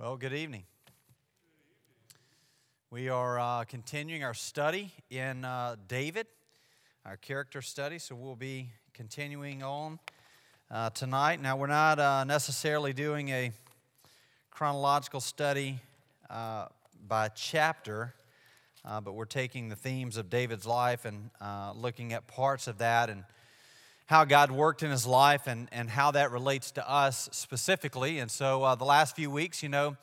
Well, good evening. We are uh, continuing our study in uh, David, our character study, so we'll be continuing on uh, tonight. Now, we're not uh, necessarily doing a chronological study uh, by chapter, uh, but we're taking the themes of David's life and looking at parts of that and how God worked in his life and, and how that relates to us specifically. And so, uh, the last few weeks, you know,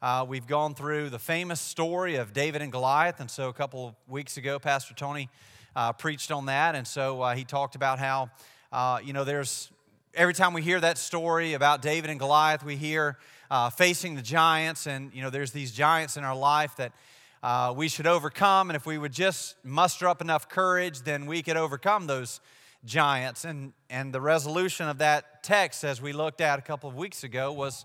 uh, we've gone through the famous story of David and Goliath. And so, a couple of weeks ago, Pastor Tony uh, preached on that. And so, uh, he talked about how, uh, you know, there's every time we hear that story about David and Goliath, we hear uh, facing the giants. And, you know, there's these giants in our life that we should overcome. And if we would just muster up enough courage, then we could overcome those giants. And, and the resolution of that text, as we looked at a couple of weeks ago, was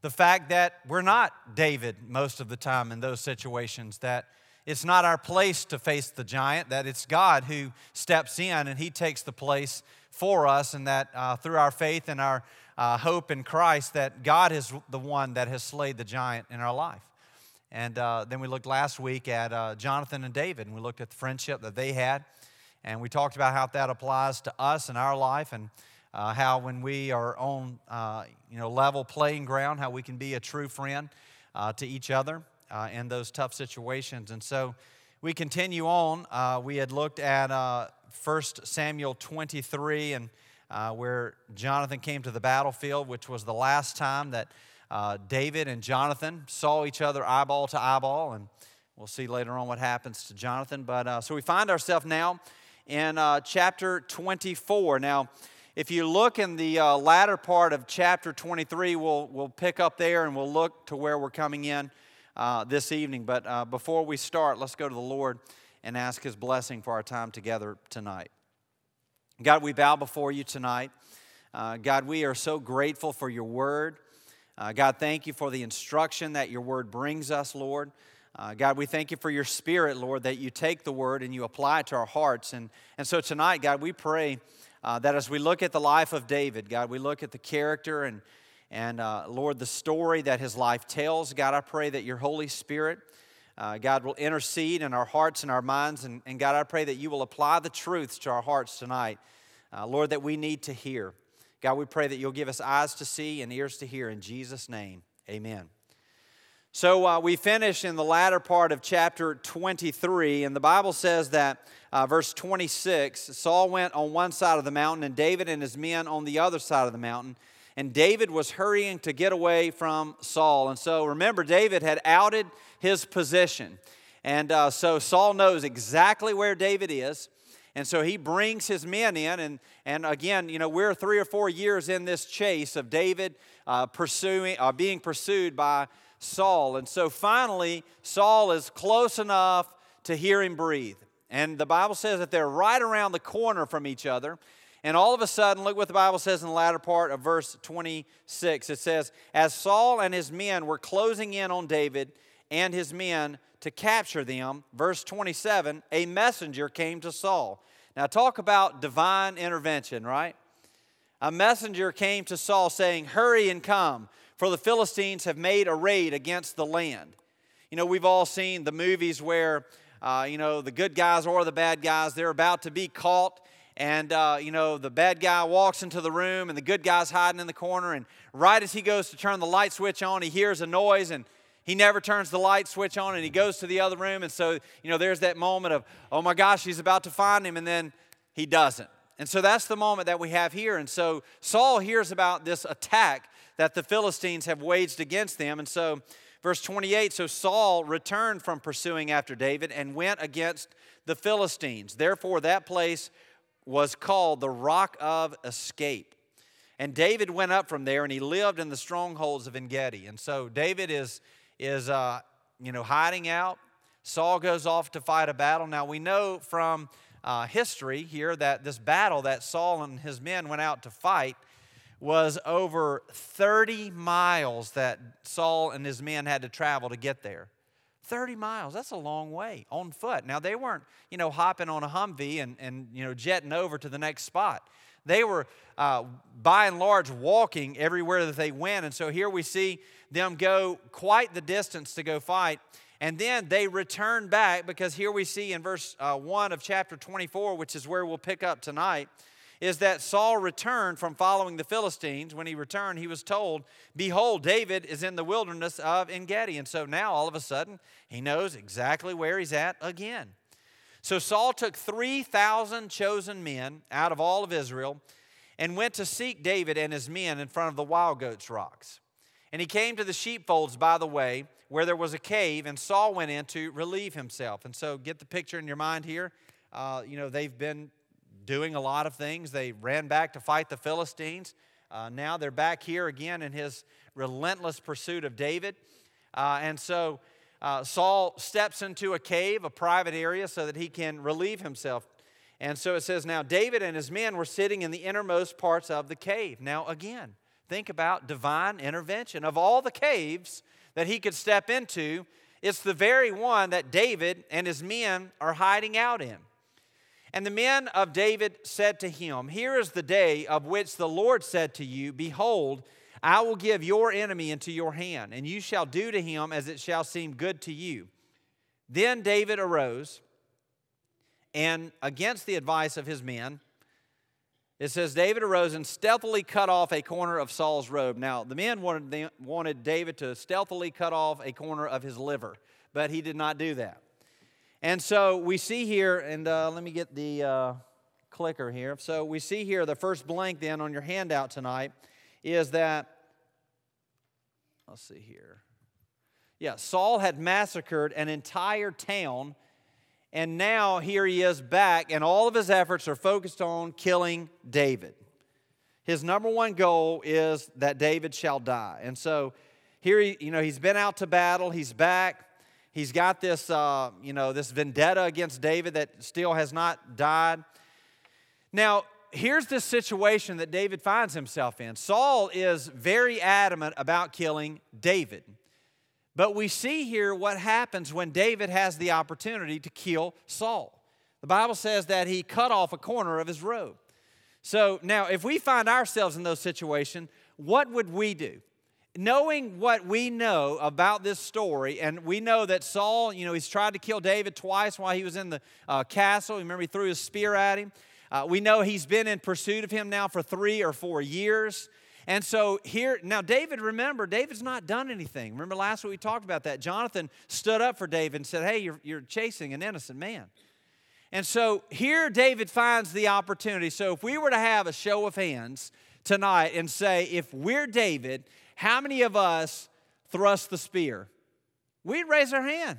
the fact that we're not David most of the time in those situations, that it's not our place to face the giant, that it's God who steps in and he takes the place for us, and that uh, through our faith and our uh, hope in Christ, that God is the one that has slayed the giant in our life. And uh, then we looked last week at uh, Jonathan and David, and we looked at the friendship that they had. And we talked about how that applies to us in our life and uh, how when we are on uh, you know, level playing ground, how we can be a true friend uh, to each other uh, in those tough situations. And so we continue on. Uh, we had looked at 1 uh, Samuel 23 and where Jonathan came to the battlefield, which was the last time that David and Jonathan saw each other eyeball to eyeball. And we'll see later on what happens to Jonathan. But so we find ourselves now in uh, chapter 24. Now, if you look in the uh, latter part of chapter 23, we'll, we'll pick up there and we'll look to where we're coming in uh, this evening. But uh, before we start, let's go to the Lord and ask His blessing for our time together tonight. God, we bow before you tonight. Uh, God, we are so grateful for your word. Uh, God, thank you for the instruction that your word brings us, Lord. Uh, God, we thank you for your spirit, Lord, that you take the word and you apply it to our hearts. And, and so tonight, God, we pray uh, that as we look at the life of David, God, we look at the character and, and uh, Lord, the story that his life tells. God, I pray that your Holy Spirit, uh, God, will intercede in our hearts and our minds. And, and, God, I pray that you will apply the truths to our hearts tonight, uh, Lord, that we need to hear. God, we pray that you'll give us eyes to see and ears to hear. In Jesus' name, amen. So uh, we finish in the latter part of chapter 23, and the Bible says that, uh, verse 26, Saul went on one side of the mountain, and David and his men on the other side of the mountain. And David was hurrying to get away from Saul. And so remember, David had outed his position. And uh, so Saul knows exactly where David is. And so he brings his men in. And, and again, you know, we're three or four years in this chase of David uh, pursuing, uh, being pursued by Saul. And so finally, Saul is close enough to hear him breathe. And the Bible says that they're right around the corner from each other. And all of a sudden, look what the Bible says in the latter part of verse 26. It says, As Saul and his men were closing in on David and his men to capture them, verse 27, a messenger came to Saul. Now, talk about divine intervention, right? A messenger came to Saul saying, Hurry and come for the Philistines have made a raid against the land. You know, we've all seen the movies where, uh, you know, the good guys or the bad guys, they're about to be caught. And, uh, you know, the bad guy walks into the room and the good guy's hiding in the corner. And right as he goes to turn the light switch on, he hears a noise and he never turns the light switch on and he goes to the other room. And so, you know, there's that moment of, oh my gosh, he's about to find him. And then he doesn't. And so that's the moment that we have here. And so Saul hears about this attack that the Philistines have waged against them. And so, verse 28 so Saul returned from pursuing after David and went against the Philistines. Therefore, that place was called the Rock of Escape. And David went up from there and he lived in the strongholds of En Gedi. And so David is, is uh, you know, hiding out. Saul goes off to fight a battle. Now we know from uh, history here that this battle that Saul and his men went out to fight was over 30 miles that Saul and his men had to travel to get there. 30 miles, that's a long way on foot. Now, they weren't, you know, hopping on a Humvee and, and you know, jetting over to the next spot. They were, uh, by and large, walking everywhere that they went. And so here we see them go quite the distance to go fight. And then they return back because here we see in verse uh, 1 of chapter 24, which is where we'll pick up tonight, is that Saul returned from following the Philistines. When he returned, he was told, Behold, David is in the wilderness of Engedi. And so now all of a sudden, he knows exactly where he's at again. So Saul took 3,000 chosen men out of all of Israel and went to seek David and his men in front of the wild goats' rocks. And he came to the sheepfolds by the way, where there was a cave, and Saul went in to relieve himself. And so get the picture in your mind here. Uh, you know, they've been doing a lot of things. They ran back to fight the Philistines. Uh, now they're back here again in his relentless pursuit of David. Uh, and so uh, Saul steps into a cave, a private area, so that he can relieve himself. And so it says, Now David and his men were sitting in the innermost parts of the cave. Now, again, think about divine intervention. Of all the caves that he could step into, it's the very one that David and his men are hiding out in. And the men of David said to him, Here is the day of which the Lord said to you, Behold, I will give your enemy into your hand, and you shall do to him as it shall seem good to you. Then David arose, and against the advice of his men, it says, David arose and stealthily cut off a corner of Saul's robe. Now, the men wanted, wanted David to stealthily cut off a corner of his liver, but he did not do that. And so we see here, and uh, let me get the uh, clicker here. So we see here the first blank then on your handout tonight is that, let's see here. Yeah, Saul had massacred an entire town, and now here he is back, and all of his efforts are focused on killing David. His number one goal is that David shall die. And so here, he, you know, he's been out to battle, he's back. He's got this, uh, you know, this vendetta against David that still has not died. Now, here's the situation that David finds himself in. Saul is very adamant about killing David. But we see here what happens when David has the opportunity to kill Saul. The Bible says that he cut off a corner of his robe. So now, if we find ourselves in those situations, what would we do? Knowing what we know about this story, and we know that Saul, you know, he's tried to kill David twice while he was in the uh, castle. Remember, he threw his spear at him. Uh, we know he's been in pursuit of him now for three or four years. And so here, now David, remember, David's not done anything. Remember last week we talked about that. Jonathan stood up for David and said, Hey, you're, you're chasing an innocent man. And so here David finds the opportunity. So if we were to have a show of hands tonight and say, if we're David how many of us thrust the spear? We'd raise our hand.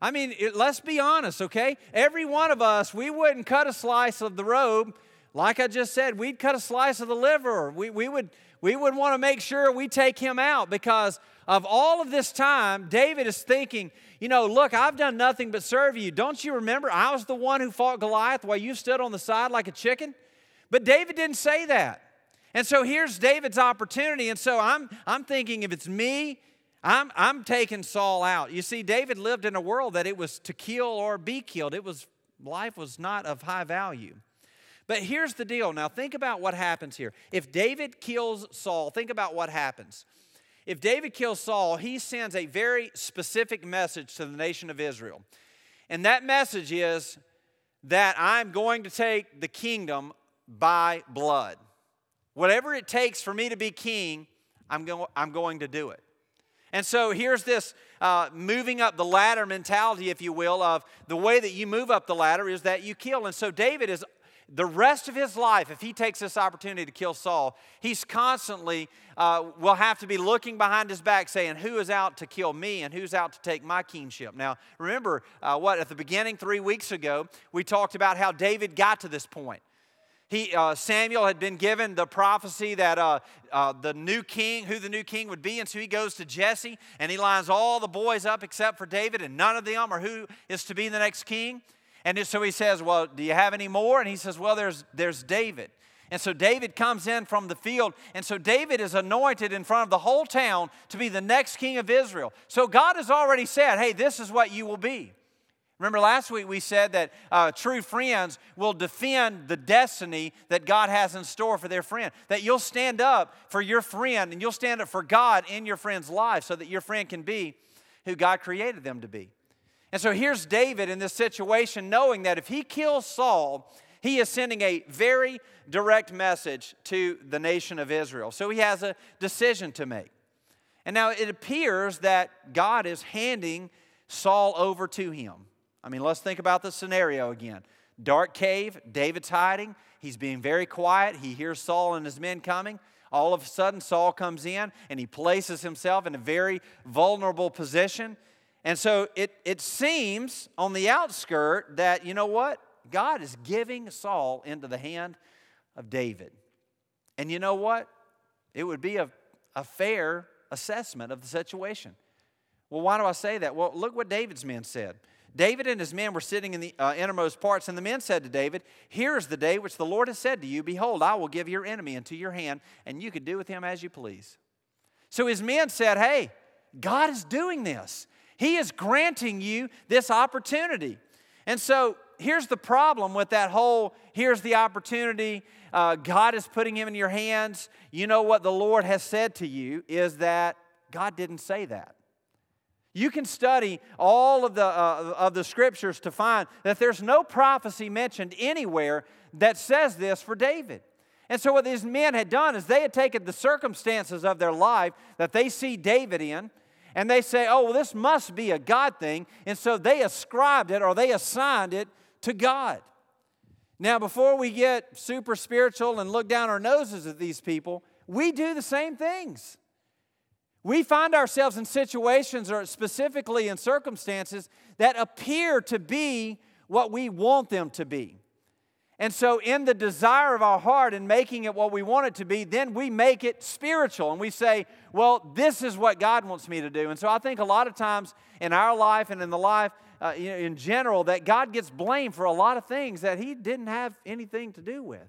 I mean, it, let's be honest, okay? Every one of us, we wouldn't cut a slice of the robe. Like I just said, we'd cut a slice of the liver. We, we would, we would want to make sure we take him out because of all of this time, David is thinking, you know, look, I've done nothing but serve you. Don't you remember I was the one who fought Goliath while you stood on the side like a chicken? But David didn't say that. And so here's David's opportunity. And so I'm, I'm thinking if it's me, I'm, I'm taking Saul out. You see, David lived in a world that it was to kill or be killed. It was life was not of high value. But here's the deal. Now think about what happens here. If David kills Saul, think about what happens. If David kills Saul, he sends a very specific message to the nation of Israel. And that message is that I'm going to take the kingdom by blood. Whatever it takes for me to be king, I'm, go- I'm going to do it. And so here's this uh, moving up the ladder mentality, if you will, of the way that you move up the ladder is that you kill. And so David is the rest of his life, if he takes this opportunity to kill Saul, he's constantly uh, will have to be looking behind his back saying, Who is out to kill me and who's out to take my kingship? Now, remember uh, what, at the beginning, three weeks ago, we talked about how David got to this point. He, uh, Samuel had been given the prophecy that uh, uh, the new king, who the new king would be. And so he goes to Jesse and he lines all the boys up except for David, and none of them are who is to be the next king. And so he says, Well, do you have any more? And he says, Well, there's, there's David. And so David comes in from the field. And so David is anointed in front of the whole town to be the next king of Israel. So God has already said, Hey, this is what you will be. Remember, last week we said that uh, true friends will defend the destiny that God has in store for their friend. That you'll stand up for your friend and you'll stand up for God in your friend's life so that your friend can be who God created them to be. And so here's David in this situation, knowing that if he kills Saul, he is sending a very direct message to the nation of Israel. So he has a decision to make. And now it appears that God is handing Saul over to him. I mean, let's think about the scenario again. Dark cave, David's hiding. He's being very quiet. He hears Saul and his men coming. All of a sudden, Saul comes in and he places himself in a very vulnerable position. And so it, it seems on the outskirt that, you know what? God is giving Saul into the hand of David. And you know what? It would be a, a fair assessment of the situation. Well, why do I say that? Well, look what David's men said. David and his men were sitting in the uh, innermost parts, and the men said to David, Here is the day which the Lord has said to you, Behold, I will give your enemy into your hand, and you can do with him as you please. So his men said, Hey, God is doing this. He is granting you this opportunity. And so here's the problem with that whole here's the opportunity, uh, God is putting him in your hands. You know what the Lord has said to you is that God didn't say that. You can study all of the, uh, of the scriptures to find that there's no prophecy mentioned anywhere that says this for David. And so, what these men had done is they had taken the circumstances of their life that they see David in, and they say, oh, well, this must be a God thing. And so they ascribed it or they assigned it to God. Now, before we get super spiritual and look down our noses at these people, we do the same things. We find ourselves in situations or specifically in circumstances that appear to be what we want them to be. And so, in the desire of our heart and making it what we want it to be, then we make it spiritual and we say, well, this is what God wants me to do. And so, I think a lot of times in our life and in the life uh, in general, that God gets blamed for a lot of things that He didn't have anything to do with.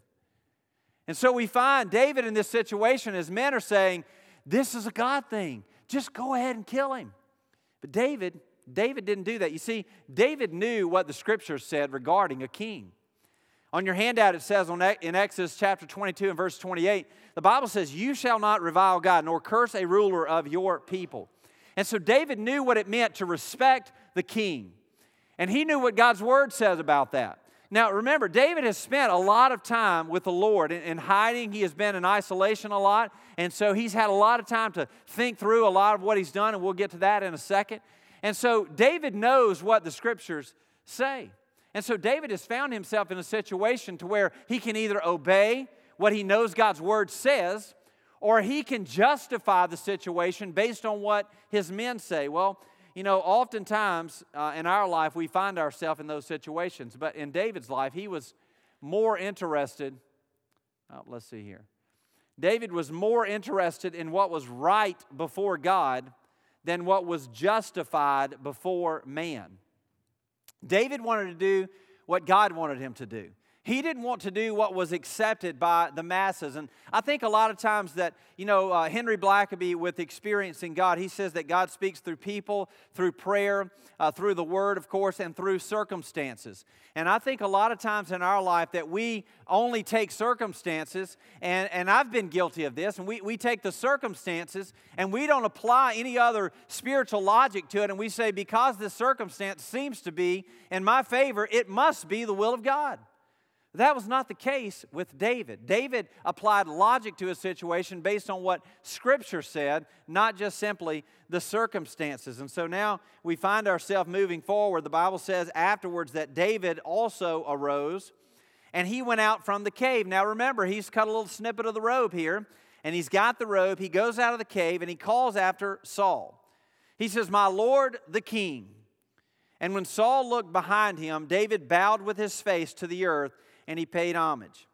And so, we find David in this situation, his men are saying, this is a God thing. Just go ahead and kill him. But David, David didn't do that. You see, David knew what the scriptures said regarding a king. On your handout, it says in Exodus chapter 22 and verse 28, the Bible says, You shall not revile God, nor curse a ruler of your people. And so David knew what it meant to respect the king. And he knew what God's word says about that. Now, remember, David has spent a lot of time with the Lord in, hiding. He has been in isolation a lot. And so he's had a lot of time to think through a lot of what he's done, and we'll get to that in a second. And so David knows what the scriptures say. And so David has found himself in a situation to where he can either obey what he knows God's word says, or he can justify the situation based on what his men say. Well, you know, oftentimes uh, in our life we find ourselves in those situations, but in David's life, he was more interested. Oh, let's see here. David was more interested in what was right before God than what was justified before man. David wanted to do what God wanted him to do. He didn't want to do what was accepted by the masses. And I think a lot of times that, you know, uh, Henry Blackaby, with experiencing God, he says that God speaks through people, through prayer, uh, through the word, of course, and through circumstances. And I think a lot of times in our life that we only take circumstances, and, and I've been guilty of this, and we, we take the circumstances and we don't apply any other spiritual logic to it, and we say, because this circumstance seems to be in my favor, it must be the will of God. That was not the case with David. David applied logic to a situation based on what Scripture said, not just simply the circumstances. And so now we find ourselves moving forward. The Bible says afterwards that David also arose and he went out from the cave. Now remember, he's cut a little snippet of the robe here, and he's got the robe. He goes out of the cave and he calls after Saul. He says, My Lord the king. And when Saul looked behind him, David bowed with his face to the earth and he paid homage.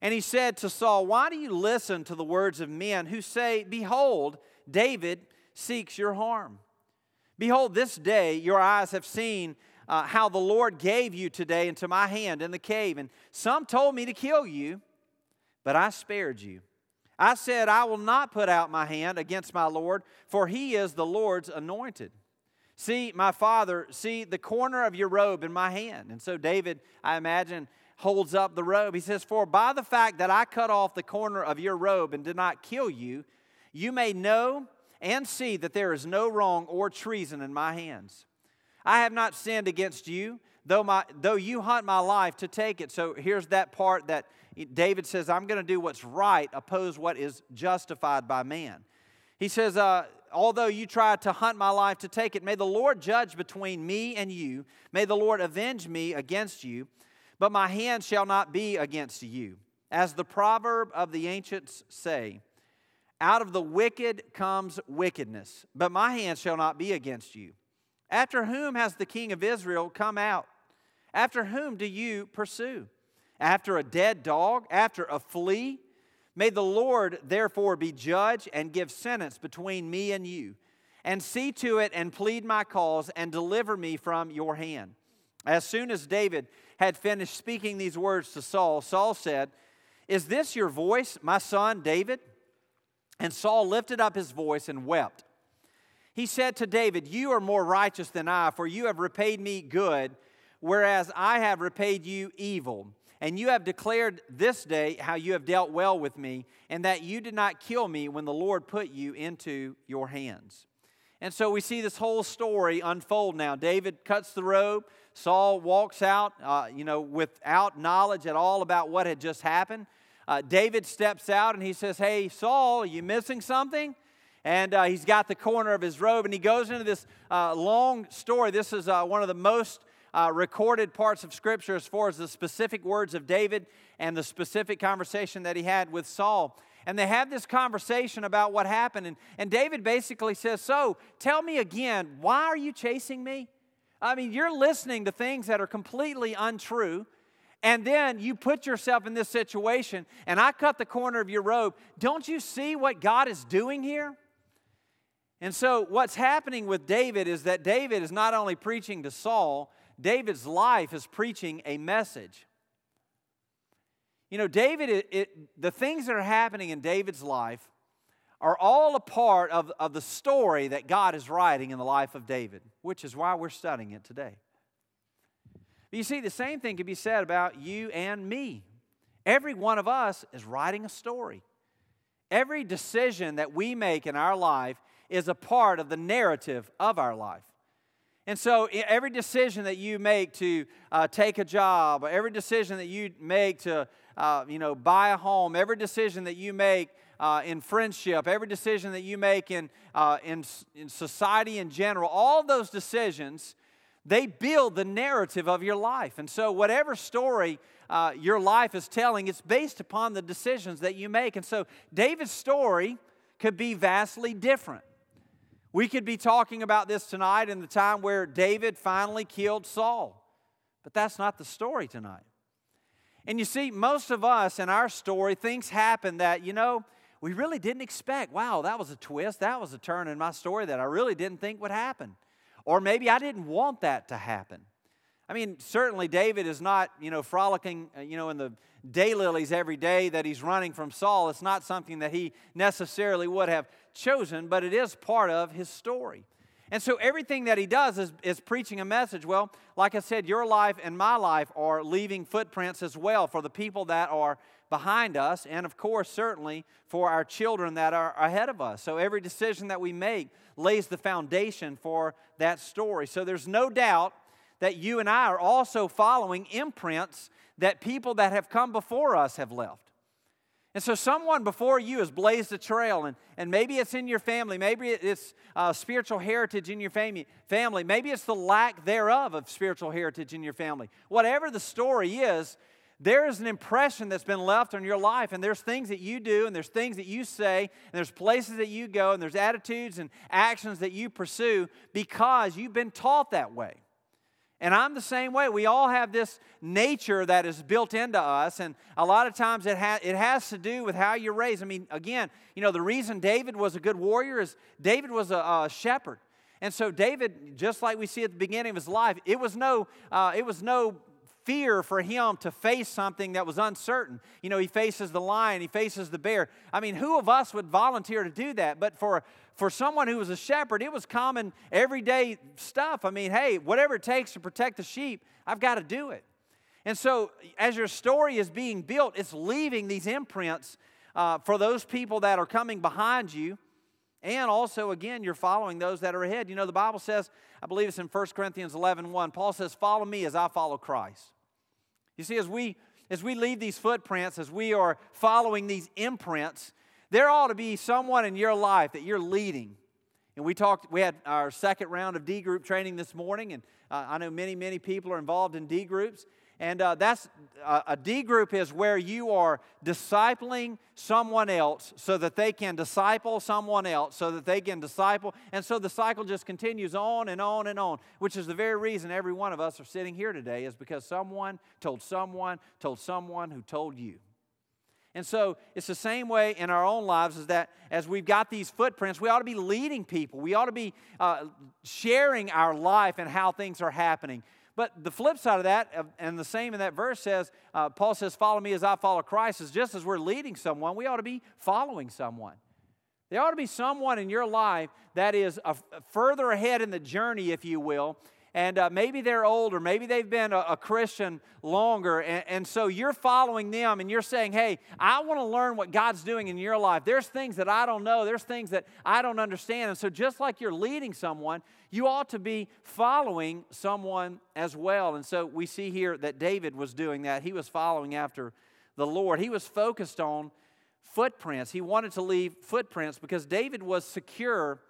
And he said to Saul, Why do you listen to the words of men who say, Behold, David seeks your harm? Behold, this day your eyes have seen uh, how the Lord gave you today into my hand in the cave. And some told me to kill you, but I spared you. I said, I will not put out my hand against my Lord, for he is the Lord's anointed. See, my father, see the corner of your robe in my hand. And so David, I imagine, holds up the robe. He says, For by the fact that I cut off the corner of your robe and did not kill you, you may know and see that there is no wrong or treason in my hands. I have not sinned against you, though, my, though you hunt my life to take it. So here's that part that David says, I'm going to do what's right, oppose what is justified by man. He says, uh, Although you try to hunt my life to take it, may the Lord judge between me and you. May the Lord avenge me against you, but my hand shall not be against you. As the proverb of the ancients say, out of the wicked comes wickedness, but my hand shall not be against you. After whom has the king of Israel come out? After whom do you pursue? After a dead dog? After a flea? May the Lord therefore be judge and give sentence between me and you, and see to it and plead my cause and deliver me from your hand. As soon as David had finished speaking these words to Saul, Saul said, Is this your voice, my son David? And Saul lifted up his voice and wept. He said to David, You are more righteous than I, for you have repaid me good, whereas I have repaid you evil. And you have declared this day how you have dealt well with me, and that you did not kill me when the Lord put you into your hands. And so we see this whole story unfold now. David cuts the robe. Saul walks out, uh, you know, without knowledge at all about what had just happened. Uh, David steps out and he says, Hey, Saul, are you missing something? And uh, he's got the corner of his robe and he goes into this uh, long story. This is uh, one of the most uh, recorded parts of Scripture as far as the specific words of David and the specific conversation that he had with Saul. And they have this conversation about what happened. And, and David basically says, So tell me again, why are you chasing me? I mean, you're listening to things that are completely untrue and then you put yourself in this situation, and I cut the corner of your robe. Don't you see what God is doing here? And so, what's happening with David is that David is not only preaching to Saul, David's life is preaching a message. You know, David, it, it, the things that are happening in David's life are all a part of, of the story that God is writing in the life of David, which is why we're studying it today. But you see, the same thing can be said about you and me. Every one of us is writing a story. Every decision that we make in our life is a part of the narrative of our life. And so, every decision that you make to uh, take a job, every decision that you make to, uh, you know, buy a home, every decision that you make uh, in friendship, every decision that you make in, uh, in, in society in general, all those decisions they build the narrative of your life. And so, whatever story uh, your life is telling, it's based upon the decisions that you make. And so, David's story could be vastly different. We could be talking about this tonight in the time where David finally killed Saul. But that's not the story tonight. And you see, most of us in our story, things happen that, you know, we really didn't expect. Wow, that was a twist. That was a turn in my story that I really didn't think would happen. Or maybe I didn't want that to happen. I mean, certainly David is not, you know, frolicking, uh, you know, in the daylilies every day that he's running from Saul. It's not something that he necessarily would have chosen, but it is part of his story. And so everything that he does is, is preaching a message. Well, like I said, your life and my life are leaving footprints as well for the people that are behind us, and of course, certainly for our children that are ahead of us. So every decision that we make lays the foundation for that story. So there's no doubt that you and I are also following imprints that people that have come before us have left. And so, someone before you has blazed a trail, and, and maybe it's in your family, maybe it's uh, spiritual heritage in your fam- family, maybe it's the lack thereof of spiritual heritage in your family. Whatever the story is, there is an impression that's been left on your life, and there's things that you do, and there's things that you say, and there's places that you go, and there's attitudes and actions that you pursue because you've been taught that way. And I'm the same way. We all have this nature that is built into us, and a lot of times it, ha- it has to do with how you're raised. I mean, again, you know, the reason David was a good warrior is David was a, a shepherd. And so David, just like we see at the beginning of his life, it was no, uh, it was no fear for him to face something that was uncertain. You know, he faces the lion, he faces the bear. I mean, who of us would volunteer to do that? But for for someone who was a shepherd, it was common everyday stuff. I mean, hey, whatever it takes to protect the sheep, I've got to do it. And so, as your story is being built, it's leaving these imprints uh, for those people that are coming behind you. And also, again, you're following those that are ahead. You know, the Bible says, I believe it's in 1 Corinthians 11 1, Paul says, Follow me as I follow Christ. You see, as we as we leave these footprints, as we are following these imprints, there ought to be someone in your life that you're leading. And we talked, we had our second round of D group training this morning, and uh, I know many, many people are involved in D groups. And uh, that's uh, a D group is where you are discipling someone else so that they can disciple someone else, so that they can disciple. And so the cycle just continues on and on and on, which is the very reason every one of us are sitting here today, is because someone told someone, told someone who told you. And so it's the same way in our own lives is that as we've got these footprints, we ought to be leading people. We ought to be uh, sharing our life and how things are happening. But the flip side of that, and the same in that verse says, uh, Paul says, Follow me as I follow Christ, is just as we're leading someone, we ought to be following someone. There ought to be someone in your life that is a, further ahead in the journey, if you will, and uh, maybe they're older, maybe they've been a, a Christian longer, and, and, so you're following them and you're saying, Hey, I want to learn what God's doing in your life. There's things that I don't know, there's things that I don't understand. And so, just like you're leading someone, you ought to be following someone as well. And so, we see here that David was doing that. He was following after the Lord, he was focused on footprints. He wanted to leave footprints because David was secure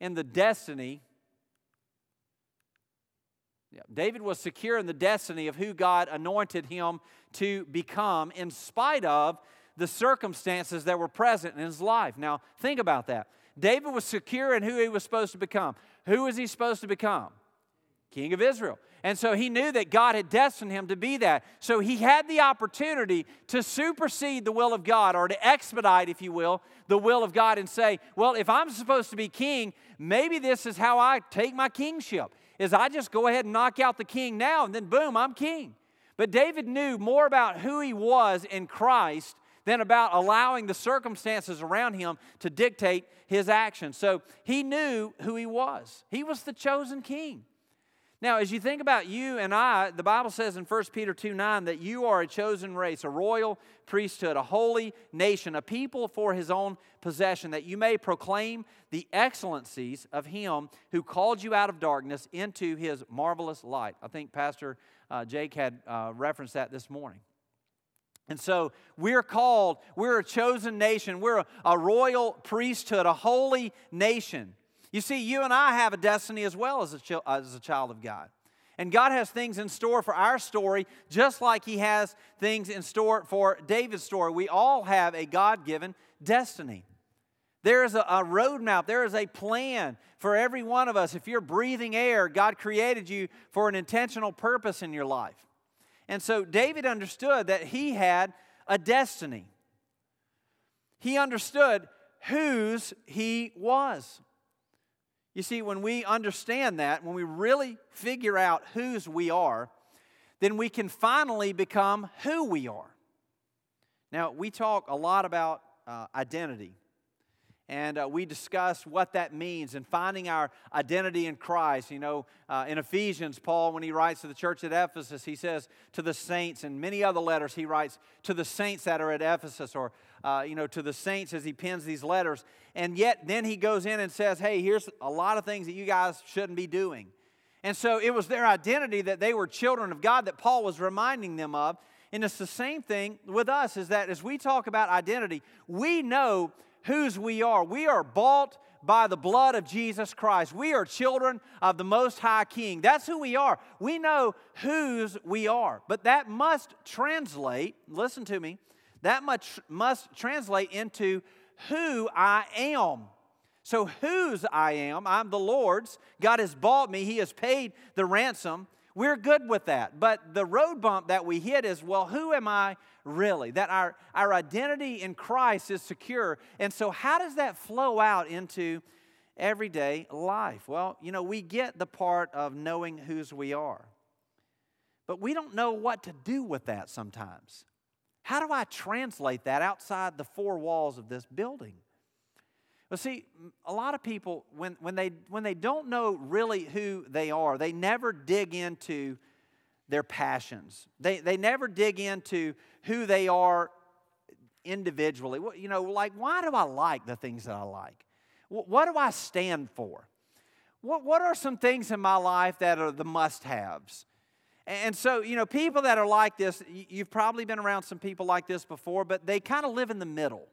in the destiny David was secure in the destiny of who God anointed him to become, in spite of the circumstances that were present in his life. Now, think about that. David was secure in who he was supposed to become. Who was he supposed to become? King of Israel. And so he knew that God had destined him to be that. So he had the opportunity to supersede the will of God or to expedite, if you will, the will of God and say, well, if I'm supposed to be king, maybe this is how I take my kingship is I just go ahead and knock out the king now, and then boom, I'm king. But David knew more about who he was in Christ than about allowing the circumstances around him to dictate his actions. So he knew who he was. He was the chosen king. Now, as you think about you and I, the Bible says in 1 Peter 2 9 that you are a chosen race, a royal priesthood, a holy nation, a people for his own possession, that you may proclaim the excellencies of him who called you out of darkness into his marvelous light. I think Pastor uh, Jake had uh, referenced that this morning. And so we're called, we're a chosen nation, we're a, a royal priesthood, a holy nation. You see, you and I have a destiny as well as a, as a child of God. And God has things in store for our story, just like He has things in store for David's story. We all have a God given destiny. There is a, a roadmap, there is a plan for every one of us. If you're breathing air, God created you for an intentional purpose in your life. And so David understood that he had a destiny. He understood whose he was. You see, when we understand that, when we really figure out whose we are, then we can finally become who we are. Now, we talk a lot about uh, identity, and uh, we discuss what that means and finding our identity in Christ. You know, uh, in Ephesians, Paul, when he writes to the church at Ephesus, he says to the saints, and many other letters, he writes to the saints that are at Ephesus or uh, you know, to the saints as he pens these letters. And yet, then he goes in and says, hey, here's a lot of things that you guys shouldn't be doing. And so it was their identity that they were children of God that Paul was reminding them of. And it's the same thing with us is that as we talk about identity, we know whose we are. We are bought by the blood of Jesus Christ. We are children of the Most High King. That's who we are. We know whose we are. But that must translate, listen to me, that much must translate into who I am. So, whose I am, I'm the Lord's. God has bought me, He has paid the ransom. We're good with that. But the road bump that we hit is well, who am I really? That our, our identity in Christ is secure. And so, how does that flow out into everyday life? Well, you know, we get the part of knowing whose we are. But we don't know what to do with that sometimes. How do I translate that outside the four walls of this building? Well, see, a lot of people, when, when, they, when they don't know really who they are, they never dig into their passions. They, they never dig into who they are individually. You know, like, why do I like the things that I like? What do I stand for? What, what are some things in my life that are the must haves? And so, you know, people that are like this, you've probably been around some people like this before, but they kind of live in the middle.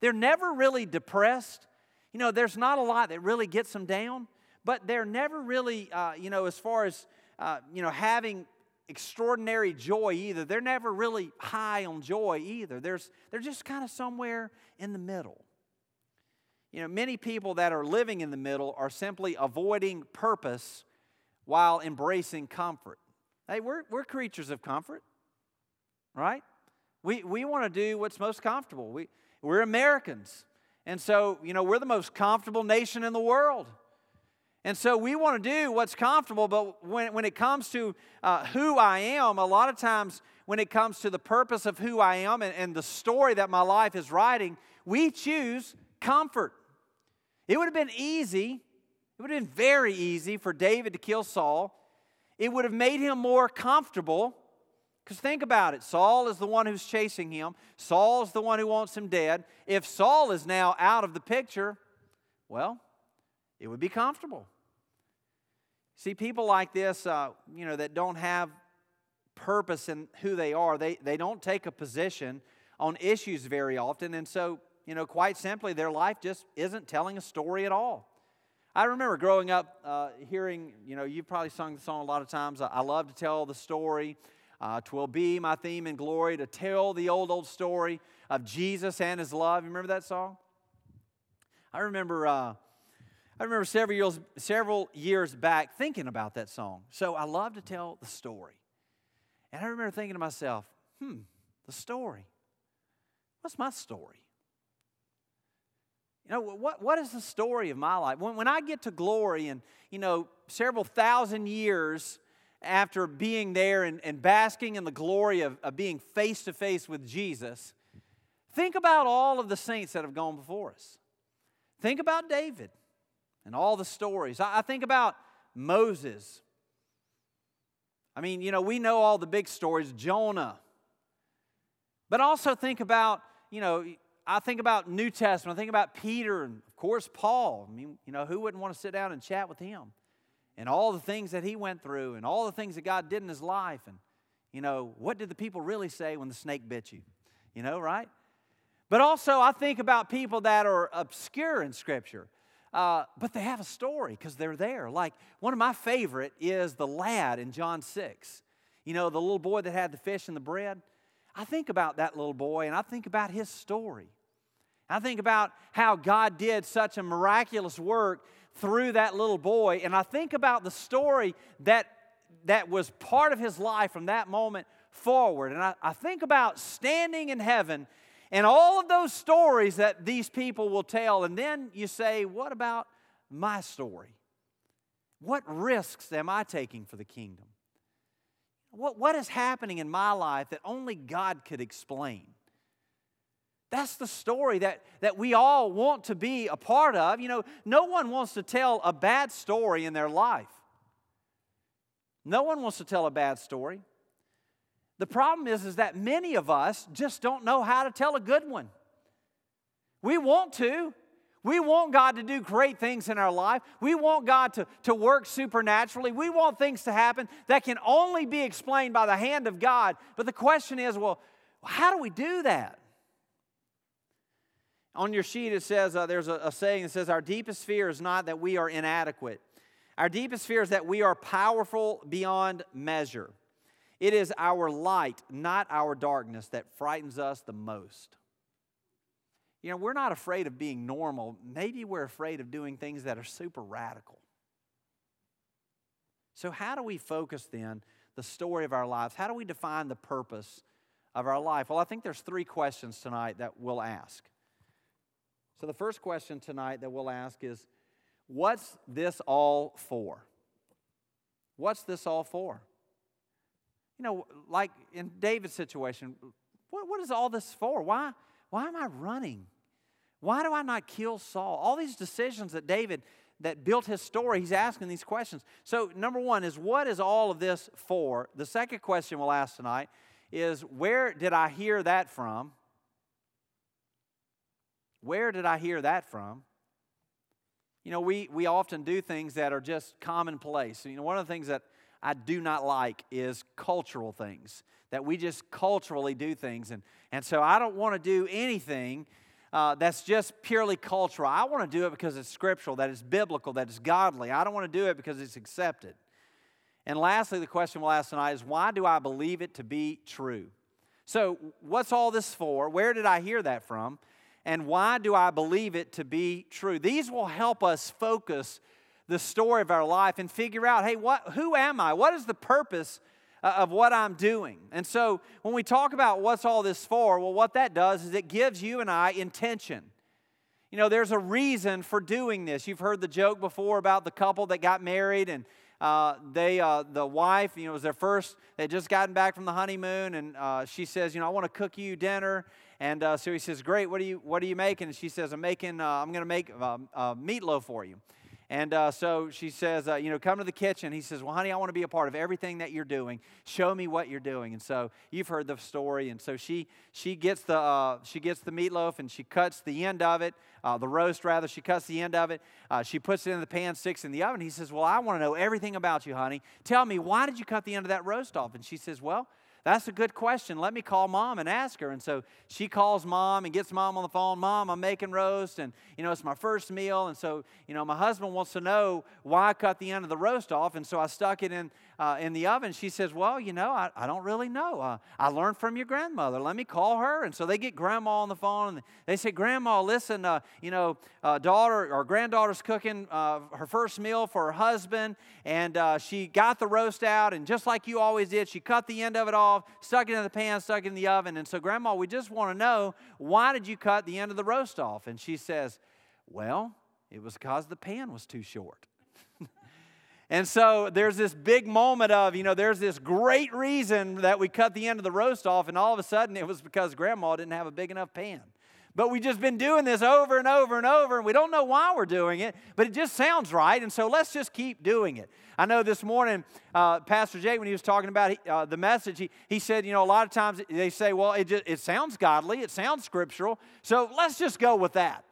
They're never really depressed. You know, there's not a lot that really gets them down, but they're never really, uh, you know, as far as, uh, you know, having extraordinary joy either. They're never really high on joy either. There's, they're just kind of somewhere in the middle. You know, many people that are living in the middle are simply avoiding purpose while embracing comfort. Hey, we're, we're creatures of comfort, right? We, we want to do what's most comfortable. We, we're Americans. And so, you know, we're the most comfortable nation in the world. And so we want to do what's comfortable, but when, when it comes to uh, who I am, a lot of times when it comes to the purpose of who I am and, and the story that my life is writing, we choose comfort. It would have been easy, it would have been very easy for David to kill Saul. It would have made him more comfortable. Because think about it Saul is the one who's chasing him, Saul is the one who wants him dead. If Saul is now out of the picture, well, it would be comfortable. See, people like this, uh, you know, that don't have purpose in who they are, they, they don't take a position on issues very often. And so, you know, quite simply, their life just isn't telling a story at all. I remember growing up uh, hearing, you know, you've probably sung the song a lot of times. I, I love to tell the story. Uh, Twill be my theme and glory to tell the old, old story of Jesus and his love. You remember that song? I remember uh, I remember several years, several years back thinking about that song. So I love to tell the story. And I remember thinking to myself, hmm, the story. What's my story? You know, what, what is the story of my life? When, when I get to glory and, you know, several thousand years after being there and, and basking in the glory of, of being face to face with Jesus, think about all of the saints that have gone before us. Think about David and all the stories. I, think about Moses. I mean, you know, we know all the big stories, Jonah. But also think about, you know, I think about New Testament, I think about Peter and of course Paul. I mean, you know, who wouldn't want to sit down and chat with him? And all the things that he went through and all the things that God did in his life and you know, what did the people really say when the snake bit you? You know, right? But also I think about people that are obscure in scripture. Uh, but they have a story because they're there. Like one of my favorite is the lad in John 6. You know, the little boy that had the fish and the bread. I think about that little boy and I think about his story. I think about how God did such a miraculous work through that little boy. And I think about the story that, that was part of his life from that moment forward. And I, I think about standing in heaven and all of those stories that these people will tell. And then you say, what about my story? What risks am I taking for the kingdom? What, what is happening in my life that only God could explain? That's the story that, that we all want to be a part of. You know, no one wants to tell a bad story in their life. No one wants to tell a bad story. The problem is, is that many of us just don't know how to tell a good one. We want to. We want God to do great things in our life. We want God to, to work supernaturally. We want things to happen that can only be explained by the hand of God. But the question is well, how do we do that? On your sheet, it says uh, there's a, a saying that says, Our deepest fear is not that we are inadequate, our deepest fear is that we are powerful beyond measure. It is our light, not our darkness, that frightens us the most. You know, we're not afraid of being normal. Maybe we're afraid of doing things that are super radical. So, how do we focus then the story of our lives? How do we define the purpose of our life? Well, I think there's three questions tonight that we'll ask. So, the first question tonight that we'll ask is What's this all for? What's this all for? You know, like in David's situation, what, what is all this for? Why, why am I running? Why do I not kill Saul? All these decisions that David that built his story, he's asking these questions. So, number one is what is all of this for? The second question we'll ask tonight is where did I hear that from? Where did I hear that from? You know, we, we often do things that are just commonplace. You know, one of the things that I do not like is cultural things, that we just culturally do things. And, and so I don't want to do anything uh, that's just purely cultural. I want to do it because it's scriptural, that it's biblical, that it's godly. I don't want to do it because it's accepted. And lastly, the question we'll ask tonight is why do I believe it to be true? So, what's all this for? Where did I hear that from? And why do I believe it to be true? These will help us focus the story of our life and figure out hey, what, who am I? What is the purpose uh, of what I'm doing? And so, when we talk about what's all this for, well, what that does is it gives you and I intention. You know, there's a reason for doing this. You've heard the joke before about the couple that got married and uh, they, uh, the wife, you know, it was their first, they just gotten back from the honeymoon, and uh, she says, you know, I want to cook you dinner. And uh, so he says, great, what are you, what are you making? And she says, I'm making, uh, I'm going to make um, meatloaf for you. And uh, so she says, uh, you know, come to the kitchen. He says, well, honey, I want to be a part of everything that you're doing. Show me what you're doing. And so you've heard the story. And so she she gets the uh, she gets the meatloaf and she cuts the end of it, uh, the roast rather. She cuts the end of it. Uh, she puts it in the pan, sticks in the oven. He says, well, I want to know everything about you, honey. Tell me why did you cut the end of that roast off? And she says, well. That's a good question. Let me call mom and ask her. And so she calls mom and gets mom on the phone. Mom, I'm making roast, and you know it's my first meal. And so you know my husband wants to know why I cut the end of the roast off, and so I stuck it in uh, in the oven. She says, "Well, you know, I, I don't really know. Uh, I learned from your grandmother. Let me call her." And so they get grandma on the phone, and they say, "Grandma, listen, uh, you know, uh, daughter or granddaughter's cooking uh, her first meal for her husband, and uh, she got the roast out, and just like you always did, she cut the end of it off." stuck it in the pan, stuck it in the oven. And so, Grandma, we just want to know why did you cut the end of the roast off? And she says, Well, it was because the pan was too short. And so there's this big moment of, you know, there's this great reason that we cut the end of the roast off, and all of a sudden it was because grandma didn't have a big enough pan. But we've just been doing this over and over and over, and we don't know why we're doing it, but it just sounds right, and so let's just keep doing it. I know this morning, uh, Pastor Jay, when he was talking about uh, the message, he, he said, you know, a lot of times they say, well, it, just, it sounds godly, it sounds scriptural, so let's just go with that.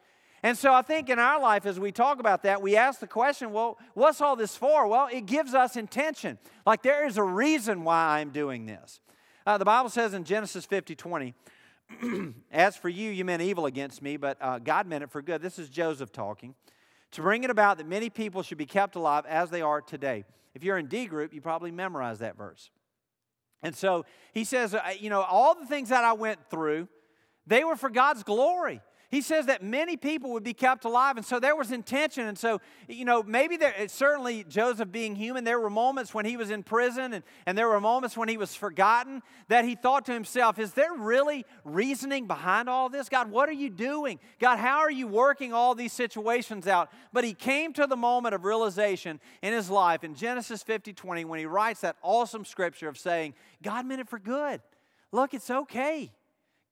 And so I think in our life, as we talk about that, we ask the question, well, what's all this for? Well, it gives us intention. Like there is a reason why I'm doing this. Uh, the Bible says in Genesis 50 20, As for you, you meant evil against me, but uh, God meant it for good. This is Joseph talking. To bring it about that many people should be kept alive as they are today. If you're in D group, you probably memorize that verse. And so he says, uh, you know, all the things that I went through, they were for God's glory he says that many people would be kept alive. And so there was intention. And so, you know, maybe there, certainly Joseph being human, there were moments when he was in prison and, and there were moments when he was forgotten that he thought to himself, is there really reasoning behind all this? God, what are you doing? God, how are you working all these situations out? But he came to the moment of realization in his life in Genesis 50 20 when he writes that awesome scripture of saying, God meant it for good. Look, it's okay.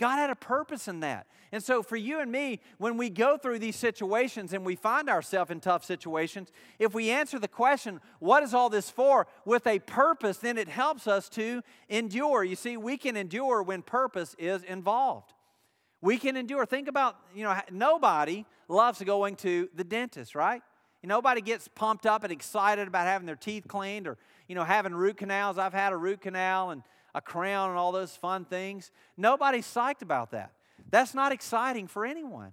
God had a purpose in that. And so, for you and me, when we go through these situations and we find ourselves in tough situations, if we answer the question, what is all this for, with a purpose, then it helps us to endure. You see, we can endure when purpose is involved. We can endure. Think about, you know, nobody loves going to the dentist, right? Nobody gets pumped up and excited about having their teeth cleaned or, you know, having root canals. I've had a root canal and a crown and all those fun things. Nobody's psyched about that. That's not exciting for anyone.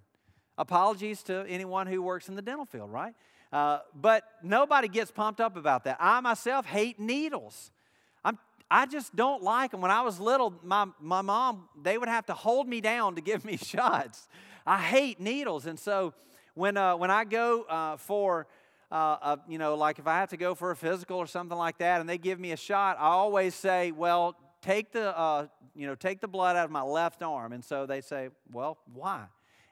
Apologies to anyone who works in the dental field, right? Uh, but nobody gets pumped up about that. I myself hate needles. I'm, I just don't like them. When I was little, my, my mom, they would have to hold me down to give me shots. I hate needles. And so when, uh, when I go uh, for, uh, you know, like if I have to go for a physical or something like that and they give me a shot, I always say, well, take the, uh, you know, take the blood out of my left arm. And so they say, well, why?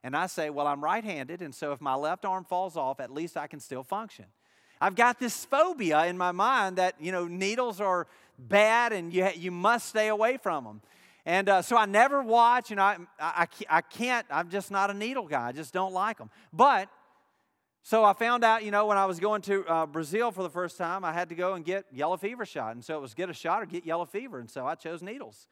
And I say, well, I'm right handed, and so if my left arm falls off, at least I can still function. I've got this phobia in my mind that, you know, needles are, bad and you, you must stay away from them. And uh, so I never watch, and I, I, I can't, I'm just not a needle guy. I just don't like them. But, so I found out, you know, when I was going to uh, Brazil for the first time, I had to go and get yellow fever shot. And so it was get a shot or get yellow fever. And so I chose needles.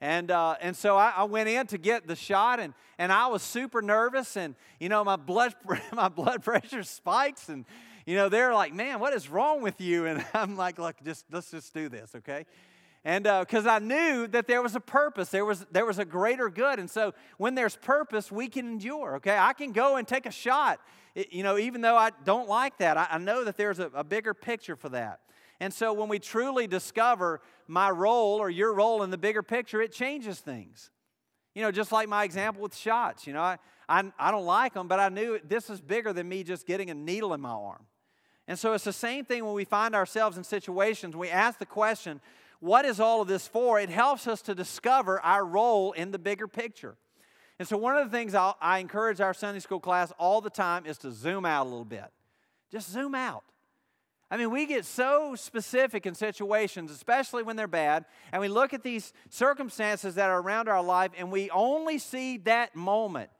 And, uh, and so I, I, went in to get the shot, and, and I was super nervous, and, you know, my blood, my blood pressure spikes, and, you know, they're like, man, what is wrong with you? And I'm like, look, just, let's just do this, okay? And because uh, I knew that there was a purpose, there was, there was a greater good. And so when there's purpose, we can endure, okay? I can go and take a shot, it, you know, even though I don't like that. I, I know that there's a, a bigger picture for that. And so when we truly discover my role or your role in the bigger picture, it changes things. You know, just like my example with shots, you know, I, I, I don't like them, but I knew this is bigger than me just getting a needle in my arm. And so it's the same thing when we find ourselves in situations, we ask the question, what is all of this for? It helps us to discover our role in the bigger picture. And so, one of the things I'll, i encourage our Sunday school class all the time is to zoom out a little bit. Just zoom out. I mean, we get so specific in situations, especially when they're bad, and we look at these circumstances that are around our life and we only see that moment.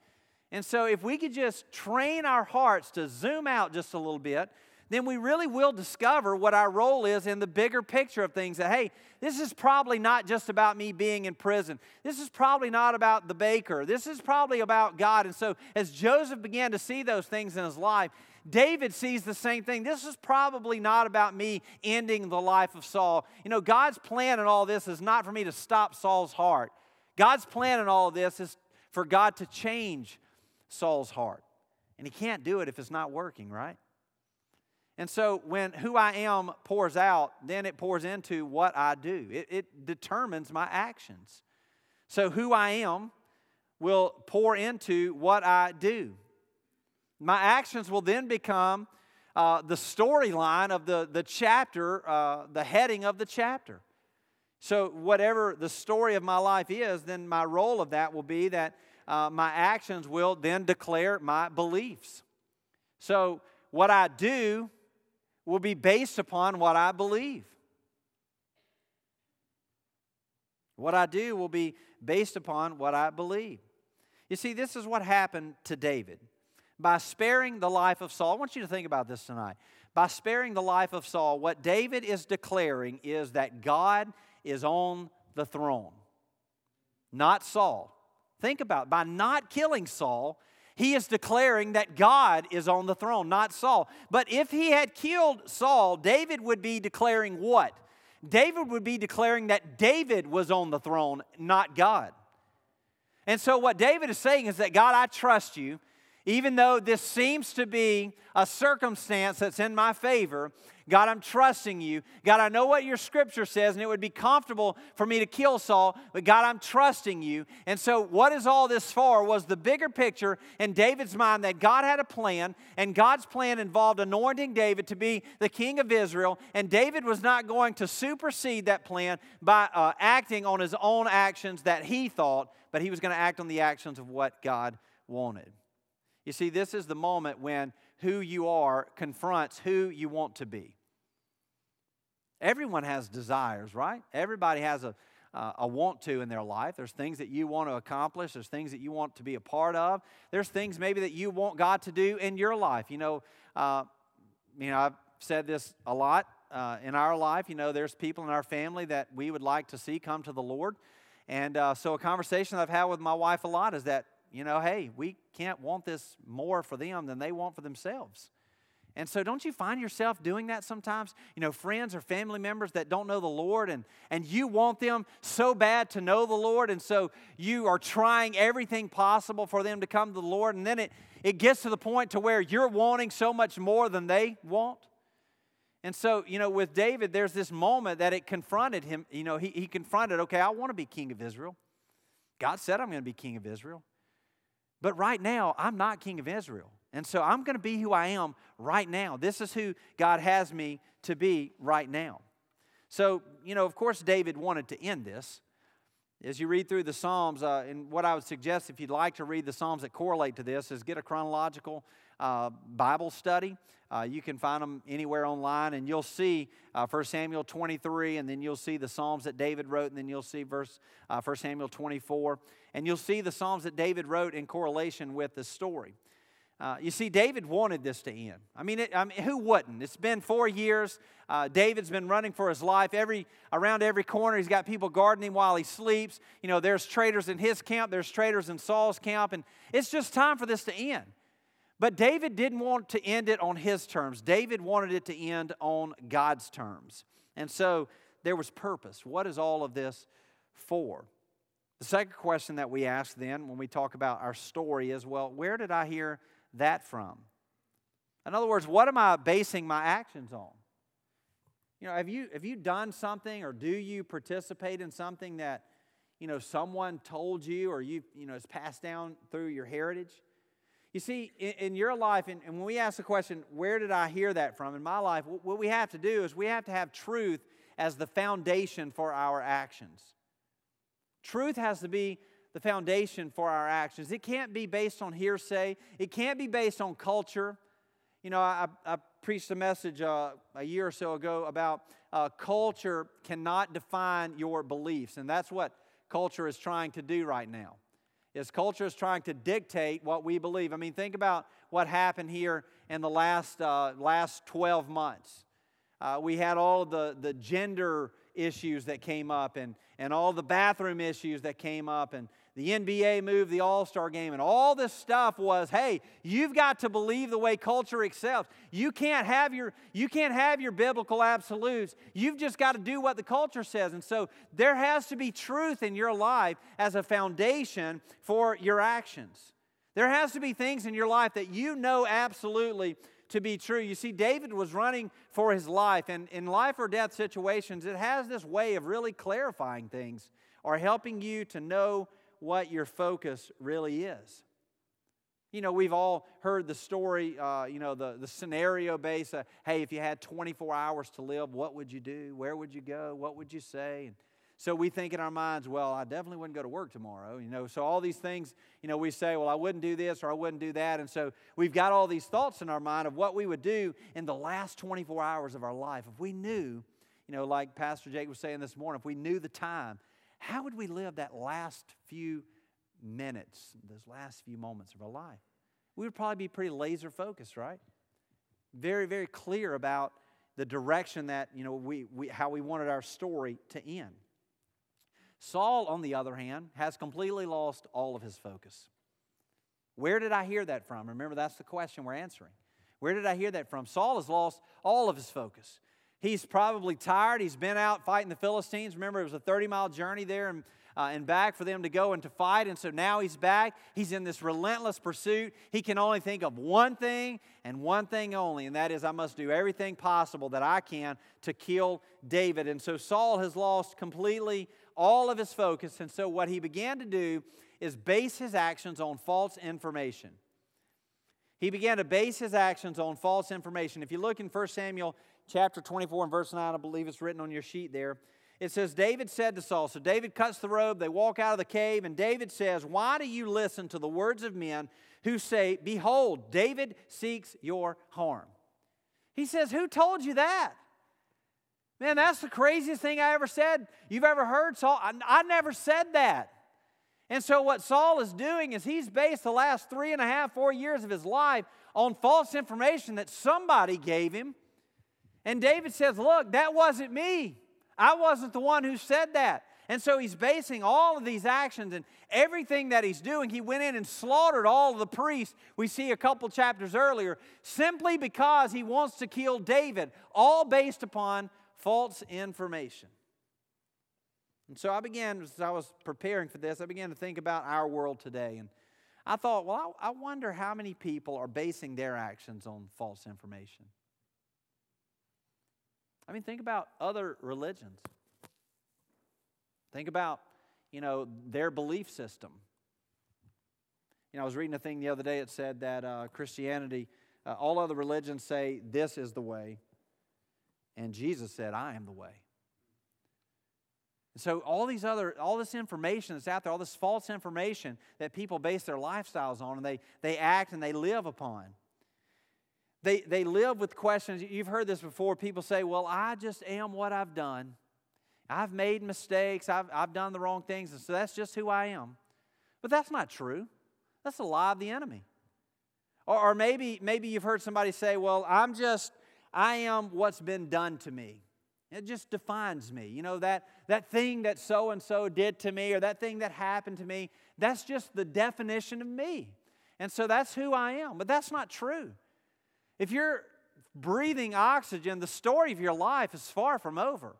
And so, if we could just train our hearts to zoom out just a little bit, then we really will discover what our role is in the bigger picture of things. That, hey, this is probably not just about me being in prison. This is probably not about the baker. This is probably about God. And so, as Joseph began to see those things in his life, David sees the same thing. This is probably not about me ending the life of Saul. You know, God's plan in all this is not for me to stop Saul's heart. God's plan in all this is for God to change Saul's heart. And he can't do it if it's not working, right? And so when who I am pours out, then it pours into what I do. It, it, determines my actions. So who I am will pour into what I do. My actions will then become uh, the storyline of the, the chapter, uh, the heading of the chapter. So, whatever the story of my life is, then my role of that will be that uh, my actions will then declare my beliefs. So, what I do will be based upon what I believe. What I do will be based upon what I believe. You see, this is what happened to David. By sparing the life of Saul, I want you to think about this tonight. By sparing the life of Saul, what David is declaring is that God is on the throne, not Saul. Think about it. by not killing Saul, he is declaring that God is on the throne, not Saul. But if he had killed Saul, David would be declaring what? David would be declaring that David was on the throne, not God. And so, what David is saying is that God, I trust you. Even though this seems to be a circumstance that's in my favor, God, I'm trusting you. God, I know what your scripture says, and it would be comfortable for me to kill Saul, but God, I'm trusting you. And so, what is all this for was the bigger picture in David's mind that God had a plan, and God's plan involved anointing David to be the king of Israel, and David was not going to supersede that plan by uh, acting on his own actions that he thought, but he was going to act on the actions of what God wanted. You see, this is the moment when who you are confronts who you want to be. Everyone has desires, right? Everybody has a, uh, a want to in their life. There's things that you want to accomplish, there's things that you want to be a part of, there's things maybe that you want God to do in your life. You know, uh, you know I've said this a lot. Uh, in our life, you know, there's people in our family that we would like to see come to the Lord. And uh, so, a conversation I've had with my wife a lot is that you know, hey, we can't want this more for them than they want for themselves. And so, don't you find yourself doing that sometimes? You know, friends or family members that don't know the Lord, and, and you want them so bad to know the Lord, and so you are trying everything possible for them to come to the Lord, and then it, it gets to the point to where you're wanting so much more than they want. And so, you know, with David, there's this moment that it confronted him. You know, he, he confronted, okay, I want to be king of Israel. God said I'm going to be king of Israel. But right now, I'm not king of Israel. And so I'm going to be who I am right now. This is who God has me to be right now. So, you know, of course, David wanted to end this. As you read through the Psalms, uh, and what I would suggest if you'd like to read the Psalms that correlate to this is get a chronological uh, Bible study. Uh, you can find them anywhere online, and you'll see uh, 1 Samuel 23, and then you'll see the Psalms that David wrote, and then you'll see verse uh, 1 Samuel 24, and you'll see the Psalms that David wrote in correlation with the story. Uh, you see, David wanted this to end. I mean, it, I mean who wouldn't? It's been four years. Uh, David's been running for his life. Every around every corner, he's got people guarding him while he sleeps. You know, there's traitors in his camp. There's traitors in Saul's camp, and it's just time for this to end. But David didn't want to end it on his terms. David wanted it to end on God's terms. And so there was purpose. What is all of this for? The second question that we ask then when we talk about our story is well, where did I hear that from? In other words, what am I basing my actions on? You know, have you, have you done something or do you participate in something that, you know, someone told you or you, you know, has passed down through your heritage? You see, in, in your life, and, and when we ask the question, where did I hear that from? In my life, what we have to do is we have to have truth as the foundation for our actions. Truth has to be the foundation for our actions. It can't be based on hearsay, it can't be based on culture. You know, I, I preached a message uh, a year or so ago about uh, culture cannot define your beliefs, and that's what culture is trying to do right now. Is culture is trying to dictate what we believe. I mean, think about what happened here in the last uh, last 12 months. Uh, we had all the the gender issues that came up, and and all the bathroom issues that came up, and the NBA moved the All Star game, and all this stuff was hey, you've got to believe the way culture accepts. You can't have your, you can't have your biblical absolutes. You've just got to do what the culture says. And so there has to be truth in your life as a foundation for your actions. There has to be things in your life that you know absolutely to be true. You see, David was running for his life, and in life or death situations, it has this way of really clarifying things or helping you to know what your focus really is. You know, we've all heard the story, uh, you know, the, the scenario base. Uh, hey, if you had 24 hours to live, what would you do? Where would you go? What would you say? And so we think in our minds, well, I definitely wouldn't go to work tomorrow. You know, so all these things, you know, we say, well, I wouldn't do this or I wouldn't do that. And so we've got all these thoughts in our mind of what we would do in the last 24 hours of our life. If we knew, you know, like Pastor Jake was saying this morning, if we knew the time, how would we live that last few minutes, those last few moments of our life? We would probably be pretty laser focused, right? Very, very clear about the direction that, you know, we, we, how we wanted our story to end. Saul, on the other hand, has completely lost all of his focus. Where did I hear that from? Remember, that's the question we're answering. Where did I hear that from? Saul has lost all of his focus. He's probably tired. He's been out fighting the Philistines. Remember, it was a 30 mile journey there and, uh, and back for them to go and to fight. And so now he's back. He's in this relentless pursuit. He can only think of one thing and one thing only, and that is, I must do everything possible that I can to kill David. And so Saul has lost completely all of his focus. And so what he began to do is base his actions on false information. He began to base his actions on false information. If you look in 1 Samuel chapter 24 and verse 9, I believe it's written on your sheet there. It says, David said to Saul, so David cuts the robe, they walk out of the cave, and David says, Why do you listen to the words of men who say, Behold, David seeks your harm? He says, Who told you that? Man, that's the craziest thing I ever said. You've ever heard Saul? I, I never said that. And so, what Saul is doing is he's based the last three and a half, four years of his life on false information that somebody gave him and David says, Look, that wasn't me. I wasn't the one who said that. And so he's basing all of these actions and everything that he's doing. He went in and slaughtered all of the priests we see a couple chapters earlier simply because he wants to kill David, all based upon false information. And so I began, as I was preparing for this, I began to think about our world today. And I thought, well, I, wonder how many people are basing their actions on false information. I mean, think about other religions. Think about, you know, their belief system. You know, I was reading a thing the other day. It said that uh, Christianity, uh, all other religions say this is the way, and Jesus said, "I am the way." So all these other, all this information that's out there, all this false information that people base their lifestyles on, and they they act and they live upon. They, they live with questions. You've heard this before. People say, Well, I just am what I've done. I've made mistakes. I've, I've done the wrong things. And so that's just who I am. But that's not true. That's a lie of the enemy. Or, or maybe, maybe you've heard somebody say, Well, I'm just, I am what's been done to me. It just defines me. You know, that, that thing that so and so did to me or that thing that happened to me, that's just the definition of me. And so that's who I am. But that's not true. If you're breathing oxygen, the story of your life is far from over.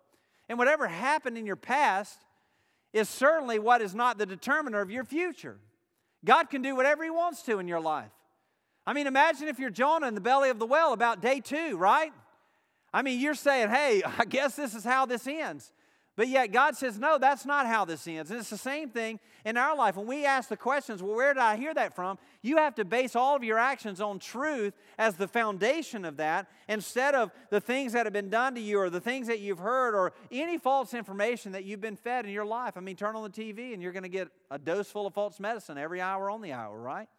And whatever happened in your past is certainly what is not the determiner of your future. God can do whatever He wants to in your life. I mean, imagine if you're Jonah in the belly of the whale about day two, right? I mean, you're saying, hey, I guess this is how this ends. But yet God says, no, that's not how this ends. And it's the same thing in our life. When we ask the questions, well, where did I hear that from? You have to base all of your actions on truth as the foundation of that instead of the things that have been done to you or the things that you've heard or any false information that you've been fed in your life. I mean, turn on the TV and you're going to get a dose full of false medicine every hour on the hour, right?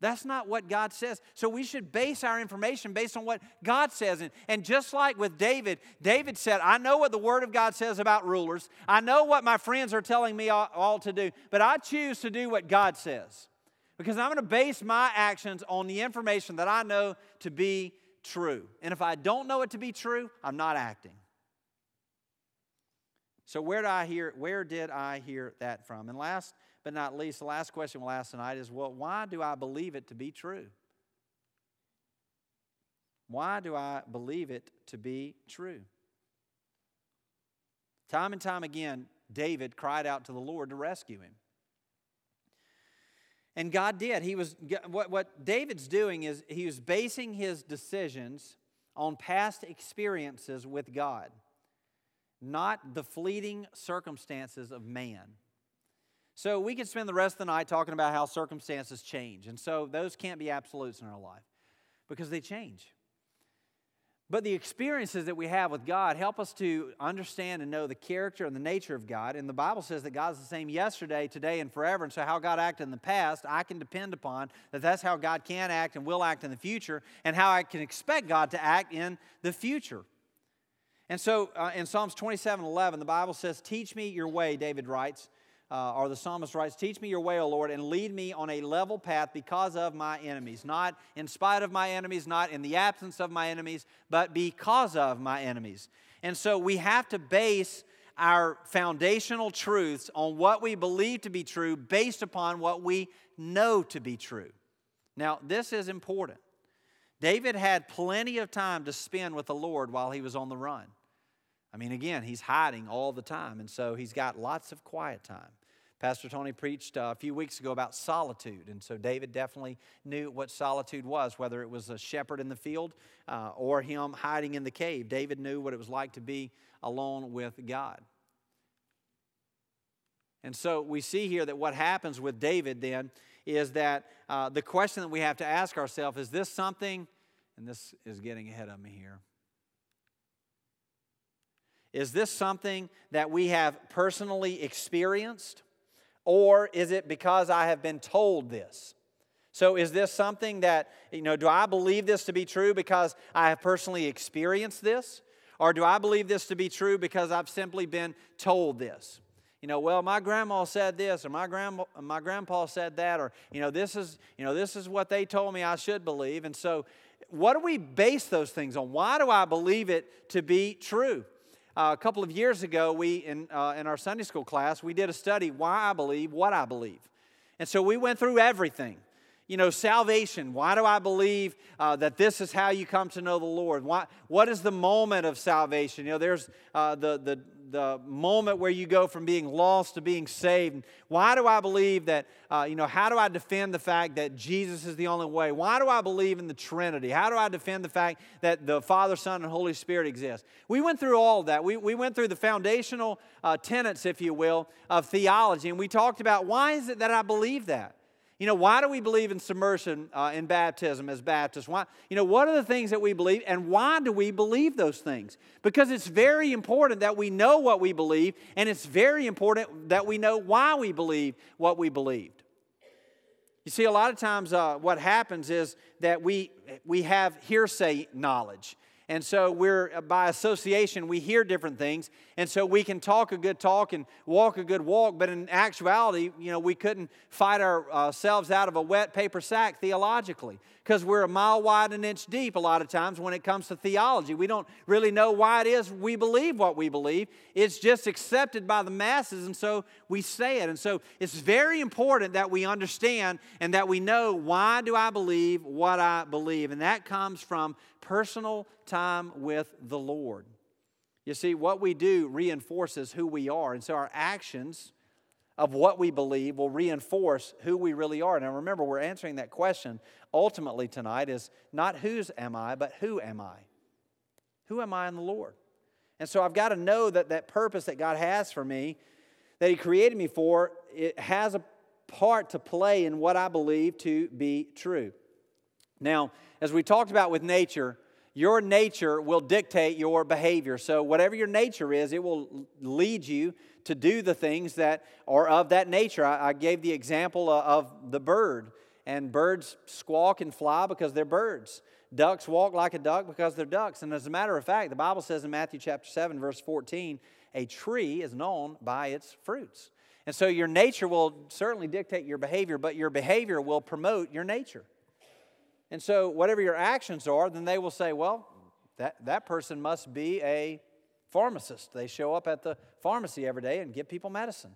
That's not what God says. So we should base our information based on what God says. And, and just like with David, David said, I know what the Word of God says about rulers. I know what my friends are telling me all, all to do, but I choose to do what God says because I'm going to base my actions on the information that I know to be true. And if I don't know it to be true, I'm not acting. So where did I hear where did I hear that from? And last but not least, the last question we'll ask tonight is well, why do I believe it to be true? Why do I believe it to be true? Time and time again, David cried out to the Lord to rescue him. And God did. He was what, what David's doing is he was basing his decisions on past experiences with God, not the fleeting circumstances of man. So we could spend the rest of the night talking about how circumstances change. And so those can't be absolutes in our life because they change. But the experiences that we have with God help us to understand and know the character and the nature of God. And the Bible says that God's the same yesterday, today, and forever. And so, how God acted in the past, I can depend upon that that's how God can act and will act in the future, and how I can expect God to act in the future. And so, uh, in Psalms 27 11, the Bible says, Teach me your way, David writes uh, or the psalmist writes, Teach me your way, O Lord, and lead me on a level path because of my enemies. Not in spite of my enemies, not in the absence of my enemies, but because of my enemies. And so we have to base our foundational truths on what we believe to be true based upon what we know to be true. Now, this is important. David had plenty of time to spend with the Lord while he was on the run. I mean, again, he's hiding all the time, and so he's got lots of quiet time. Pastor Tony preached uh, a few weeks ago about solitude, and so David definitely knew what solitude was, whether it was a shepherd in the field uh, or him hiding in the cave. David knew what it was like to be alone with God. And so we see here that what happens with David then is that uh, the question that we have to ask ourselves is this something, and this is getting ahead of me here. Is this something that we have personally experienced? Or is it because I have been told this? So, is this something that, you know, do I believe this to be true because I have personally experienced this? Or do I believe this to be true because I've simply been told this? You know, well, my grandma said this, or my grandma, my grandpa said that, or you know, this is, you know, this is what they told me I should believe. And so, what do we base those things on? Why do I believe it to be true? Uh, a couple of years ago, we in, uh, in our Sunday school class, we did a study why I believe what I believe. And so we went through everything. You know, salvation. Why do I believe uh, that this is how you come to know the Lord? Why, what is the moment of salvation? You know, there's uh, the, the, the moment where you go from being lost to being saved. Why do I believe that, uh, you know, how do I defend the fact that Jesus is the only way? Why do I believe in the Trinity? How do I defend the fact that the Father, Son, and Holy Spirit exist? We went through all of that. We, we went through the foundational uh, tenets, if you will, of theology, and we talked about why is it that I believe that? You know, why do we believe in submersion uh, in baptism as Baptists? Why, you know, what are the things that we believe and why do we believe those things? Because it's very important that we know what we believe and it's very important that we know why we believe what we believed. You see, a lot of times uh, what happens is that we, we have hearsay knowledge. And so we're, uh, by association, we hear different things. And so we can talk a good talk and walk a good walk, but in actuality, you know, we couldn't fight ourselves out of a wet paper sack theologically because we're a mile wide and an inch deep a lot of times when it comes to theology. We don't really know why it is we believe what we believe. It's just accepted by the masses, and so we say it. And so it's very important that we understand and that we know why do I believe what I believe. And that comes from personal time with the Lord. You see, what we do reinforces who we are. And so our actions of what we believe will reinforce who we really are. Now remember, we're answering that question ultimately tonight is not whose am I, but who am I? Who am I in the Lord? And so I've got to know that that purpose that God has for me, that He created me for, it has a part to play in what I believe to be true. Now, as we talked about with nature, your nature will dictate your behavior. So, whatever your nature is, it will lead you to do the things that are of that nature. I, gave the example of the bird, and birds squawk and fly because they're birds. Ducks walk like a duck because they're ducks. And as a matter of fact, the Bible says in Matthew chapter 7, verse 14, a tree is known by its fruits. And so your nature will certainly dictate your behavior, but your behavior will promote your nature. And so, whatever your actions are, then they will say, well, that, that person must be a pharmacist. They show up at the pharmacy every day and give people medicine.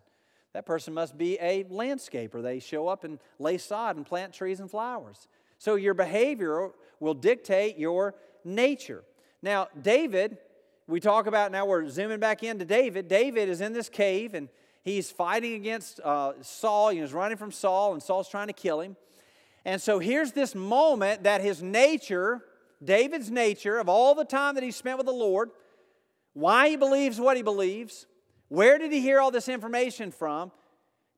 That person must be a landscaper. They show up and lay sod and plant trees and flowers. So, your behavior will dictate your nature. Now, David, we talk about now, we're zooming back into David. David is in this cave and he's fighting against uh, Saul. He's running from Saul, and Saul's trying to kill him. And so here's this moment that his nature, David's nature, of all the time that he spent with the Lord, why he believes what he believes, where did he hear all this information from?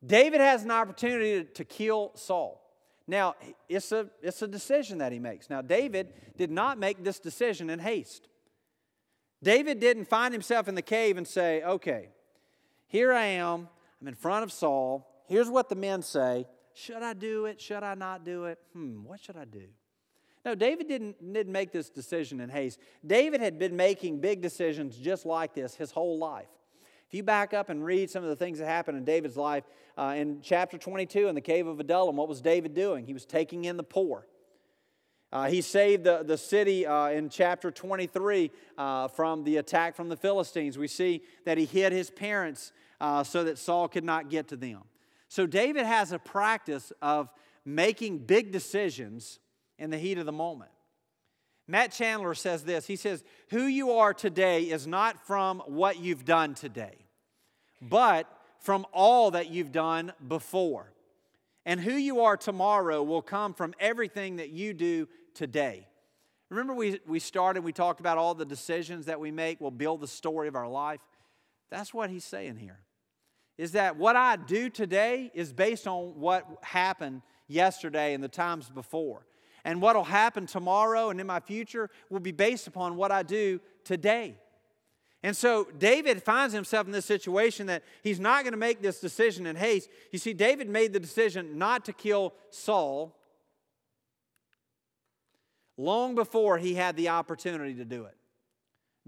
David has an opportunity to, kill Saul. Now, it's a, it's a decision that he makes. Now, David did not make this decision in haste. David didn't find himself in the cave and say, okay, here I am, I'm in front of Saul, here's what the men say, should I do it? Should I not do it? Hmm, what should I do? No, David didn't, didn't make this decision in haste. David had been making big decisions just like this his whole life. If you back up and read some of the things that happened in David's life, uh, in chapter 22 in the cave of Adullam, what was David doing? He was taking in the poor. Uh, he saved the, the city uh, in chapter 23 uh, from the attack from the Philistines. We see that he hid his parents uh, so that Saul could not get to them. So David has a practice of making big decisions in the heat of the moment. Matt Chandler says this He says, Who you are today is not from what you've done today, but from all that you've done before. And who you are tomorrow will come from everything that you do today. Remember, we, we started, we talked about all the decisions that we make will build the story of our life. That's what he's saying here is that what I do today is based on what happened yesterday and the times before. And what will happen tomorrow and in my future will be based upon what I do today. And so David finds himself in this situation that he's not going to make this decision in haste. You see, David made the decision not to kill Saul long before he had the opportunity to do it.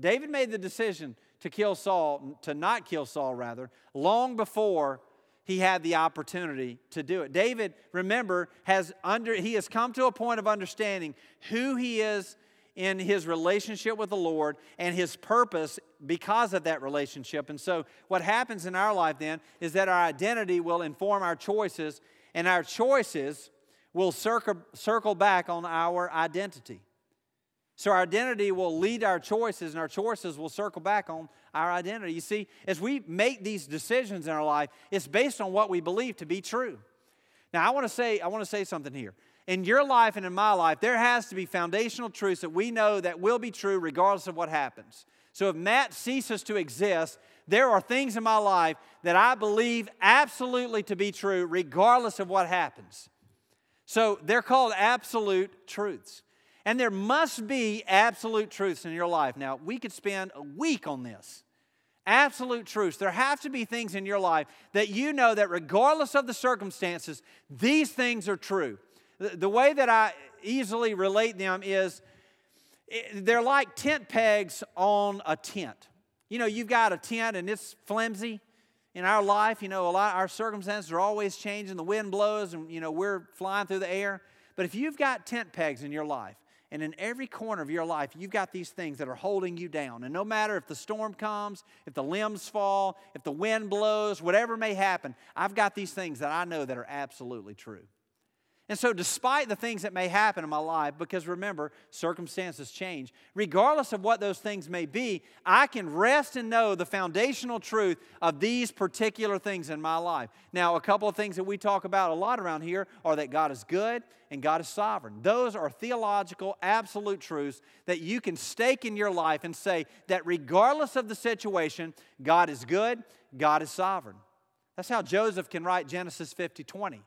David made the decision to kill Saul, to not kill Saul, rather, long before he had the opportunity to do it. David, remember, has under he has come to a point of understanding who he is in his relationship with the Lord and his purpose because of that relationship. And so, what happens in our life then is that our identity will inform our choices, and our choices will circle, circle back on our identity. So our identity will lead our choices, and our choices will circle back on our identity. You see, as we make these decisions in our life, it's based on what we believe to be true. Now, I want to say, I want to say something here. In your life and in my life, there has to be foundational truths that we know that will be true regardless of what happens. So if Matt ceases to exist, there are things in my life that I believe absolutely to be true regardless of what happens. So they're called absolute truths. And there must be absolute truths in your life. Now, we could spend a week on this. absolute truths. There have to be things in your life that you know that regardless of the circumstances, these things are true. The, way that I easily relate them is eh, they're like tent pegs on a tent. You know, you've got a tent and it's flimsy. In our life, you know, a lot our circumstances are always changing. The wind blows and you know we're flying through the air. But if you've got tent pegs in your life, and in every corner of your life, you've got these things that are holding you down. And no matter if the storm comes, if the limbs fall, if the wind blows, whatever may happen, I've got these things that I know that are absolutely true. And so, despite the things that may happen in my life, because remember, circumstances change, regardless of what those things may be, I can rest and know the foundational truth of these particular things in my life. Now, a couple of things that we talk about a lot around here are that God is good and God is sovereign. Those are theological, absolute truths that you can stake in your life and say that regardless of the situation, God is good, God is sovereign. That's how Joseph can write Genesis 50 20.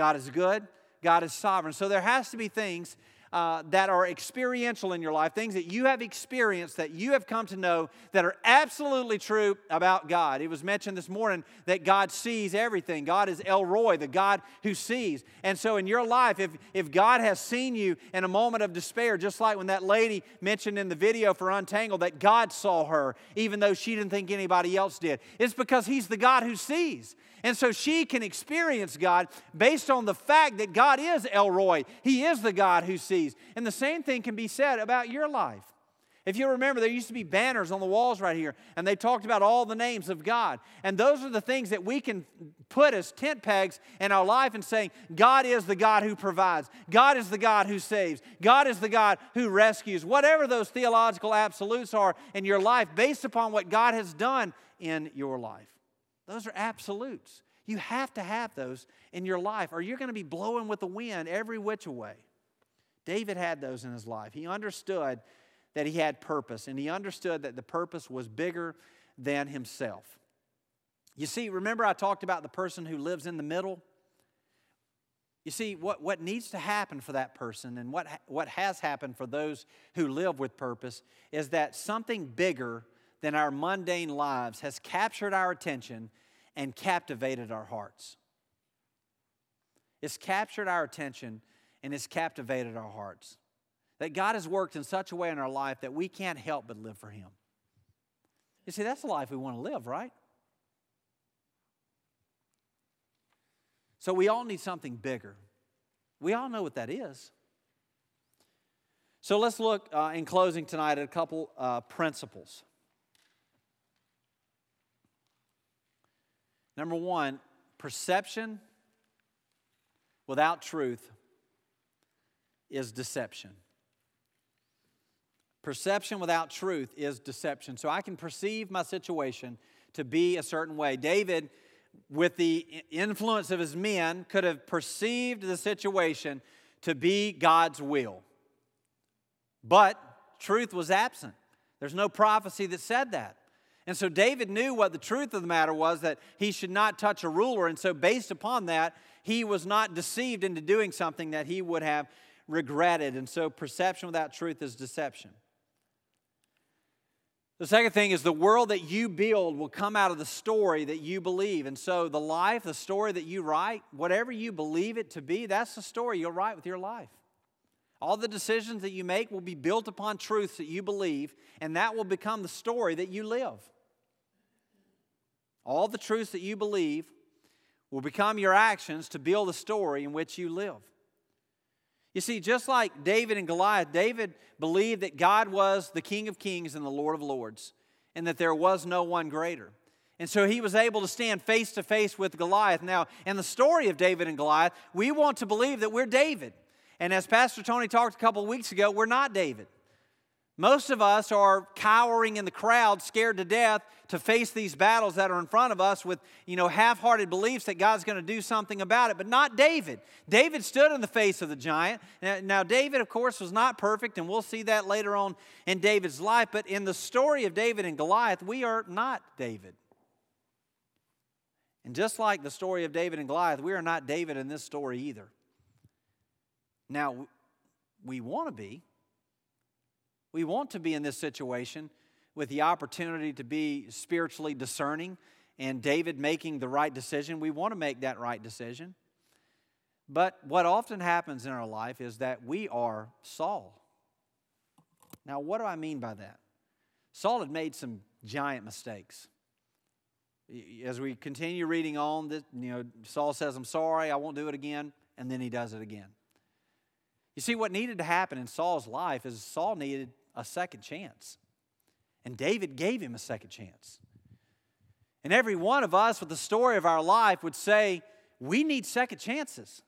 God is good, God is sovereign. So there has to be things uh, that are experiential in your life, things that you have experienced, that you have come to know that are absolutely true about God. It was mentioned this morning that God sees everything. God is El Roi, the God who sees. And so in your life, if, if God has seen you in a moment of despair, just like when that lady mentioned in the video for Untangled that God saw her, even though she didn't think anybody else did, it's because He's the God who sees. And so she can experience God based on the fact that God is El Roi. He is the God who sees. And the same thing can be said about your life. If you remember, there used to be banners on the walls right here, and they talked about all the names of God. And those are the things that we can put as tent pegs in our life and saying, God is the God who provides, God is the God who saves, God is the God who rescues. Whatever those theological absolutes are in your life, based upon what God has done in your life. Those are absolutes. You have to have those in your life, or you're going to be blowing with the wind every which way. David had those in his life. He understood that he had purpose, and he understood that the purpose was bigger than himself. You see, remember I talked about the person who lives in the middle? You see, what, what needs to happen for that person and what, what has happened for those who live with purpose is that something bigger than our mundane lives has captured our attention and captivated our hearts. It's captured our attention and it's captivated our hearts. That God has worked in such a way in our life that we can't help but live for Him. You see, that's the life we want to live, right? So we all need something bigger. We all know what that is. So let's look uh, in closing tonight at a couple uh, principles. Number one, perception without truth is deception. Perception without truth is deception. So I can perceive my situation to be a certain way. David, with the influence of his men, could have perceived the situation to be God's will. But truth was absent. There's no prophecy that said that. And so David knew what the truth of the matter was that he should not touch a ruler. And so, based upon that, he was not deceived into doing something that he would have regretted. And so, perception without truth is deception. The second thing is the world that you build will come out of the story that you believe. And so, the life, the story that you write, whatever you believe it to be, that's the story you'll write with your life. All the decisions that you make will be built upon truths that you believe, and that will become the story that you live. All the truths that you believe will become your actions to build the story in which you live. You see, just like David and Goliath, David believed that God was the King of Kings and the Lord of Lords, and that there was no one greater. And so he was able to stand face to face with Goliath. Now, in the story of David and Goliath, we want to believe that we're David. And as Pastor Tony talked a couple of weeks ago, we're not David. Most of us are cowering in the crowd, scared to death to face these battles that are in front of us with, you know, half-hearted beliefs that God's going to do something about it, but not David. David stood in the face of the giant. Now, David, of course, was not perfect, and we'll see that later on in David's life, but in the story of David and Goliath, we are not David. And just like the story of David and Goliath, we are not David in this story either. Now, we want to be. We want to be in this situation with the opportunity to be spiritually discerning and David making the right decision. We want to make that right decision. But what often happens in our life is that we are Saul. Now, what do I mean by that? Saul had made some giant mistakes. As we continue reading on, you know, Saul says, I'm sorry, I won't do it again, and then he does it again. You see, what needed to happen in Saul's life is Saul needed a second chance. And David gave him a second chance. And every one of us with the story of our life would say, we need second chances.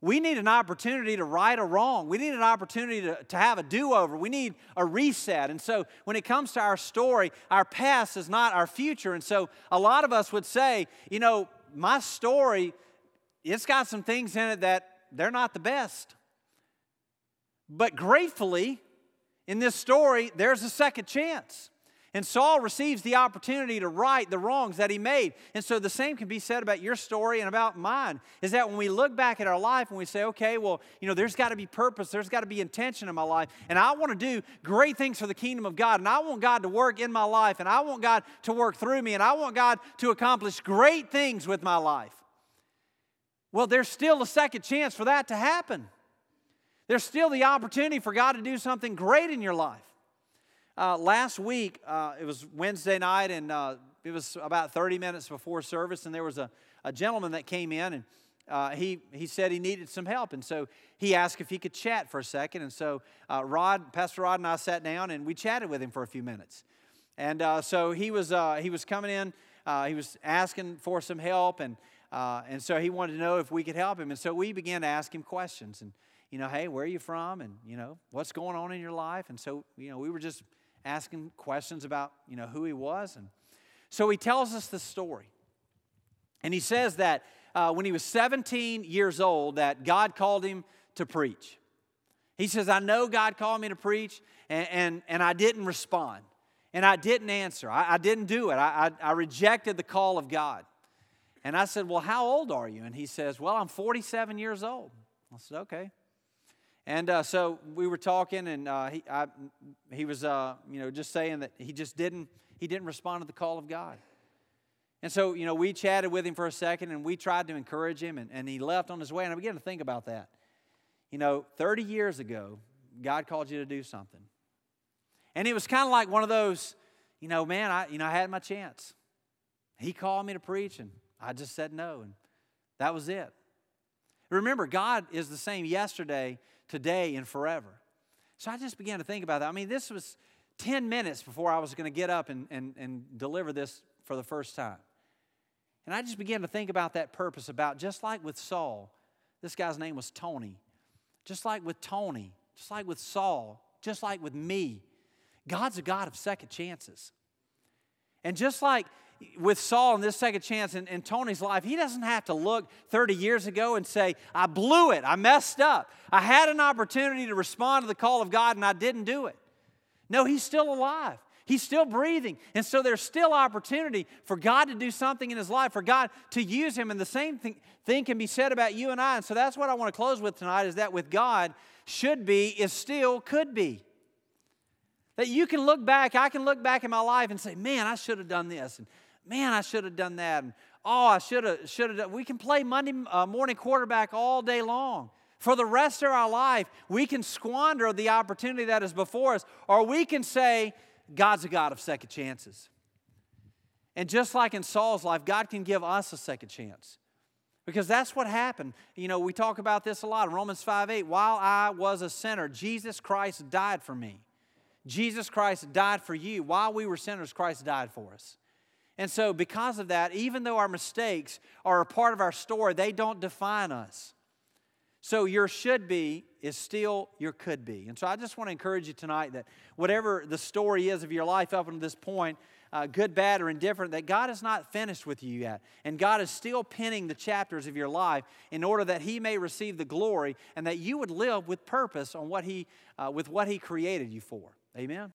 We need an opportunity to right a wrong. We need an opportunity to, to have a do over. We need a reset. And so, when it comes to our story, our past is not our future. And so, a lot of us would say, you know, my story, it's got some things in it that they're not the best. But gratefully, in this story, there's a second chance. And Saul receives the opportunity to right the wrongs that he made. And so the same can be said about your story and about mine. Is that when we look back at our life and we say, okay, well, you know, there's got to be purpose, there's got to be intention in my life, and I want to do great things for the kingdom of God, and I want God to work in my life, and I want God to work through me, and I want God to accomplish great things with my life. Well, there's still a second chance for that to happen. There's still the opportunity for God to do something great in your life. Uh, last week, uh, it was Wednesday night, and uh, it was about 30 minutes before service, and there was a, a gentleman that came in, and uh, he, he said he needed some help. And so he asked if he could chat for a second. And so uh, Rod, Pastor Rod, and I sat down, and we chatted with him for a few minutes. And uh, so he was, he was coming in, he was asking for some help, and, and so he wanted to know if we could help him. And so we began to ask him questions. And, you know, hey, where are you from? And, you know, what's going on in your life? And so, you know, we were just asking questions about, you know, who he was. And so he tells us the story. And he says that uh, when he was 17 years old, that God called him to preach. He says, I know God called me to preach, and, and, and I didn't respond. And I didn't answer. I, I didn't do it. I, I, I rejected the call of God. And I said, Well, how old are you? And he says, Well, I'm 47 years old. I said, Okay. And uh, so we were talking, and uh, he, I, he was, uh, you know, just saying that he just didn't, he didn't respond to the call of God. And so, you know, we chatted with him for a second, and we tried to encourage him, and, and he left on his way. And I began to think about that. You know, 30 years ago, God called you to do something. And it was kind of like one of those, you know, man, I, you know, I had my chance. He called me to preach, and I just said no, and that was it. Remember, God is the same yesterday, today and forever. So I just began to think about that. I mean, this was 10 minutes before I was going to get up and, and, and deliver this for the first time. And I just began to think about that purpose about just like with Saul, this guy's name was Tony. Just like with Tony, just like with Saul, just like with me, God's a God of second chances. And just like with Saul in this second chance in, in, Tony's life, he doesn't have to look 30 years ago and say, I blew it, I messed up. I had an opportunity to respond to the call of God and I didn't do it. No, he's still alive. He's still breathing. And so there's still opportunity for God to do something in his life, for God to use him. And the same thing, thing can be said about you and I. And so that's what I want to close with tonight is that with God, should be is still could be. That you can look back, I can look back in my life and say, man, I should have done this. And man, I should have done that. And oh, I should have, should have done. We can play Monday uh, morning quarterback all day long. For the rest of our life, we can squander the opportunity that is before us, or we can say, God's a God of second chances. And just like in Saul's life, God can give us a second chance. Because that's what happened. You know, we talk about this a lot in Romans 5 8. While I was a sinner, Jesus Christ died for me. Jesus Christ died for you. While we were sinners, Christ died for us. And so, because of that, even though our mistakes are a part of our story, they don't define us. So, your should be is still your could be. And so, I just want to encourage you tonight that whatever the story is of your life up until this point, uh, good, bad, or indifferent, that God is not finished with you yet. And God is still penning the chapters of your life in order that He may receive the glory and that you would live with purpose on what He, uh, with what He created you for. Amen.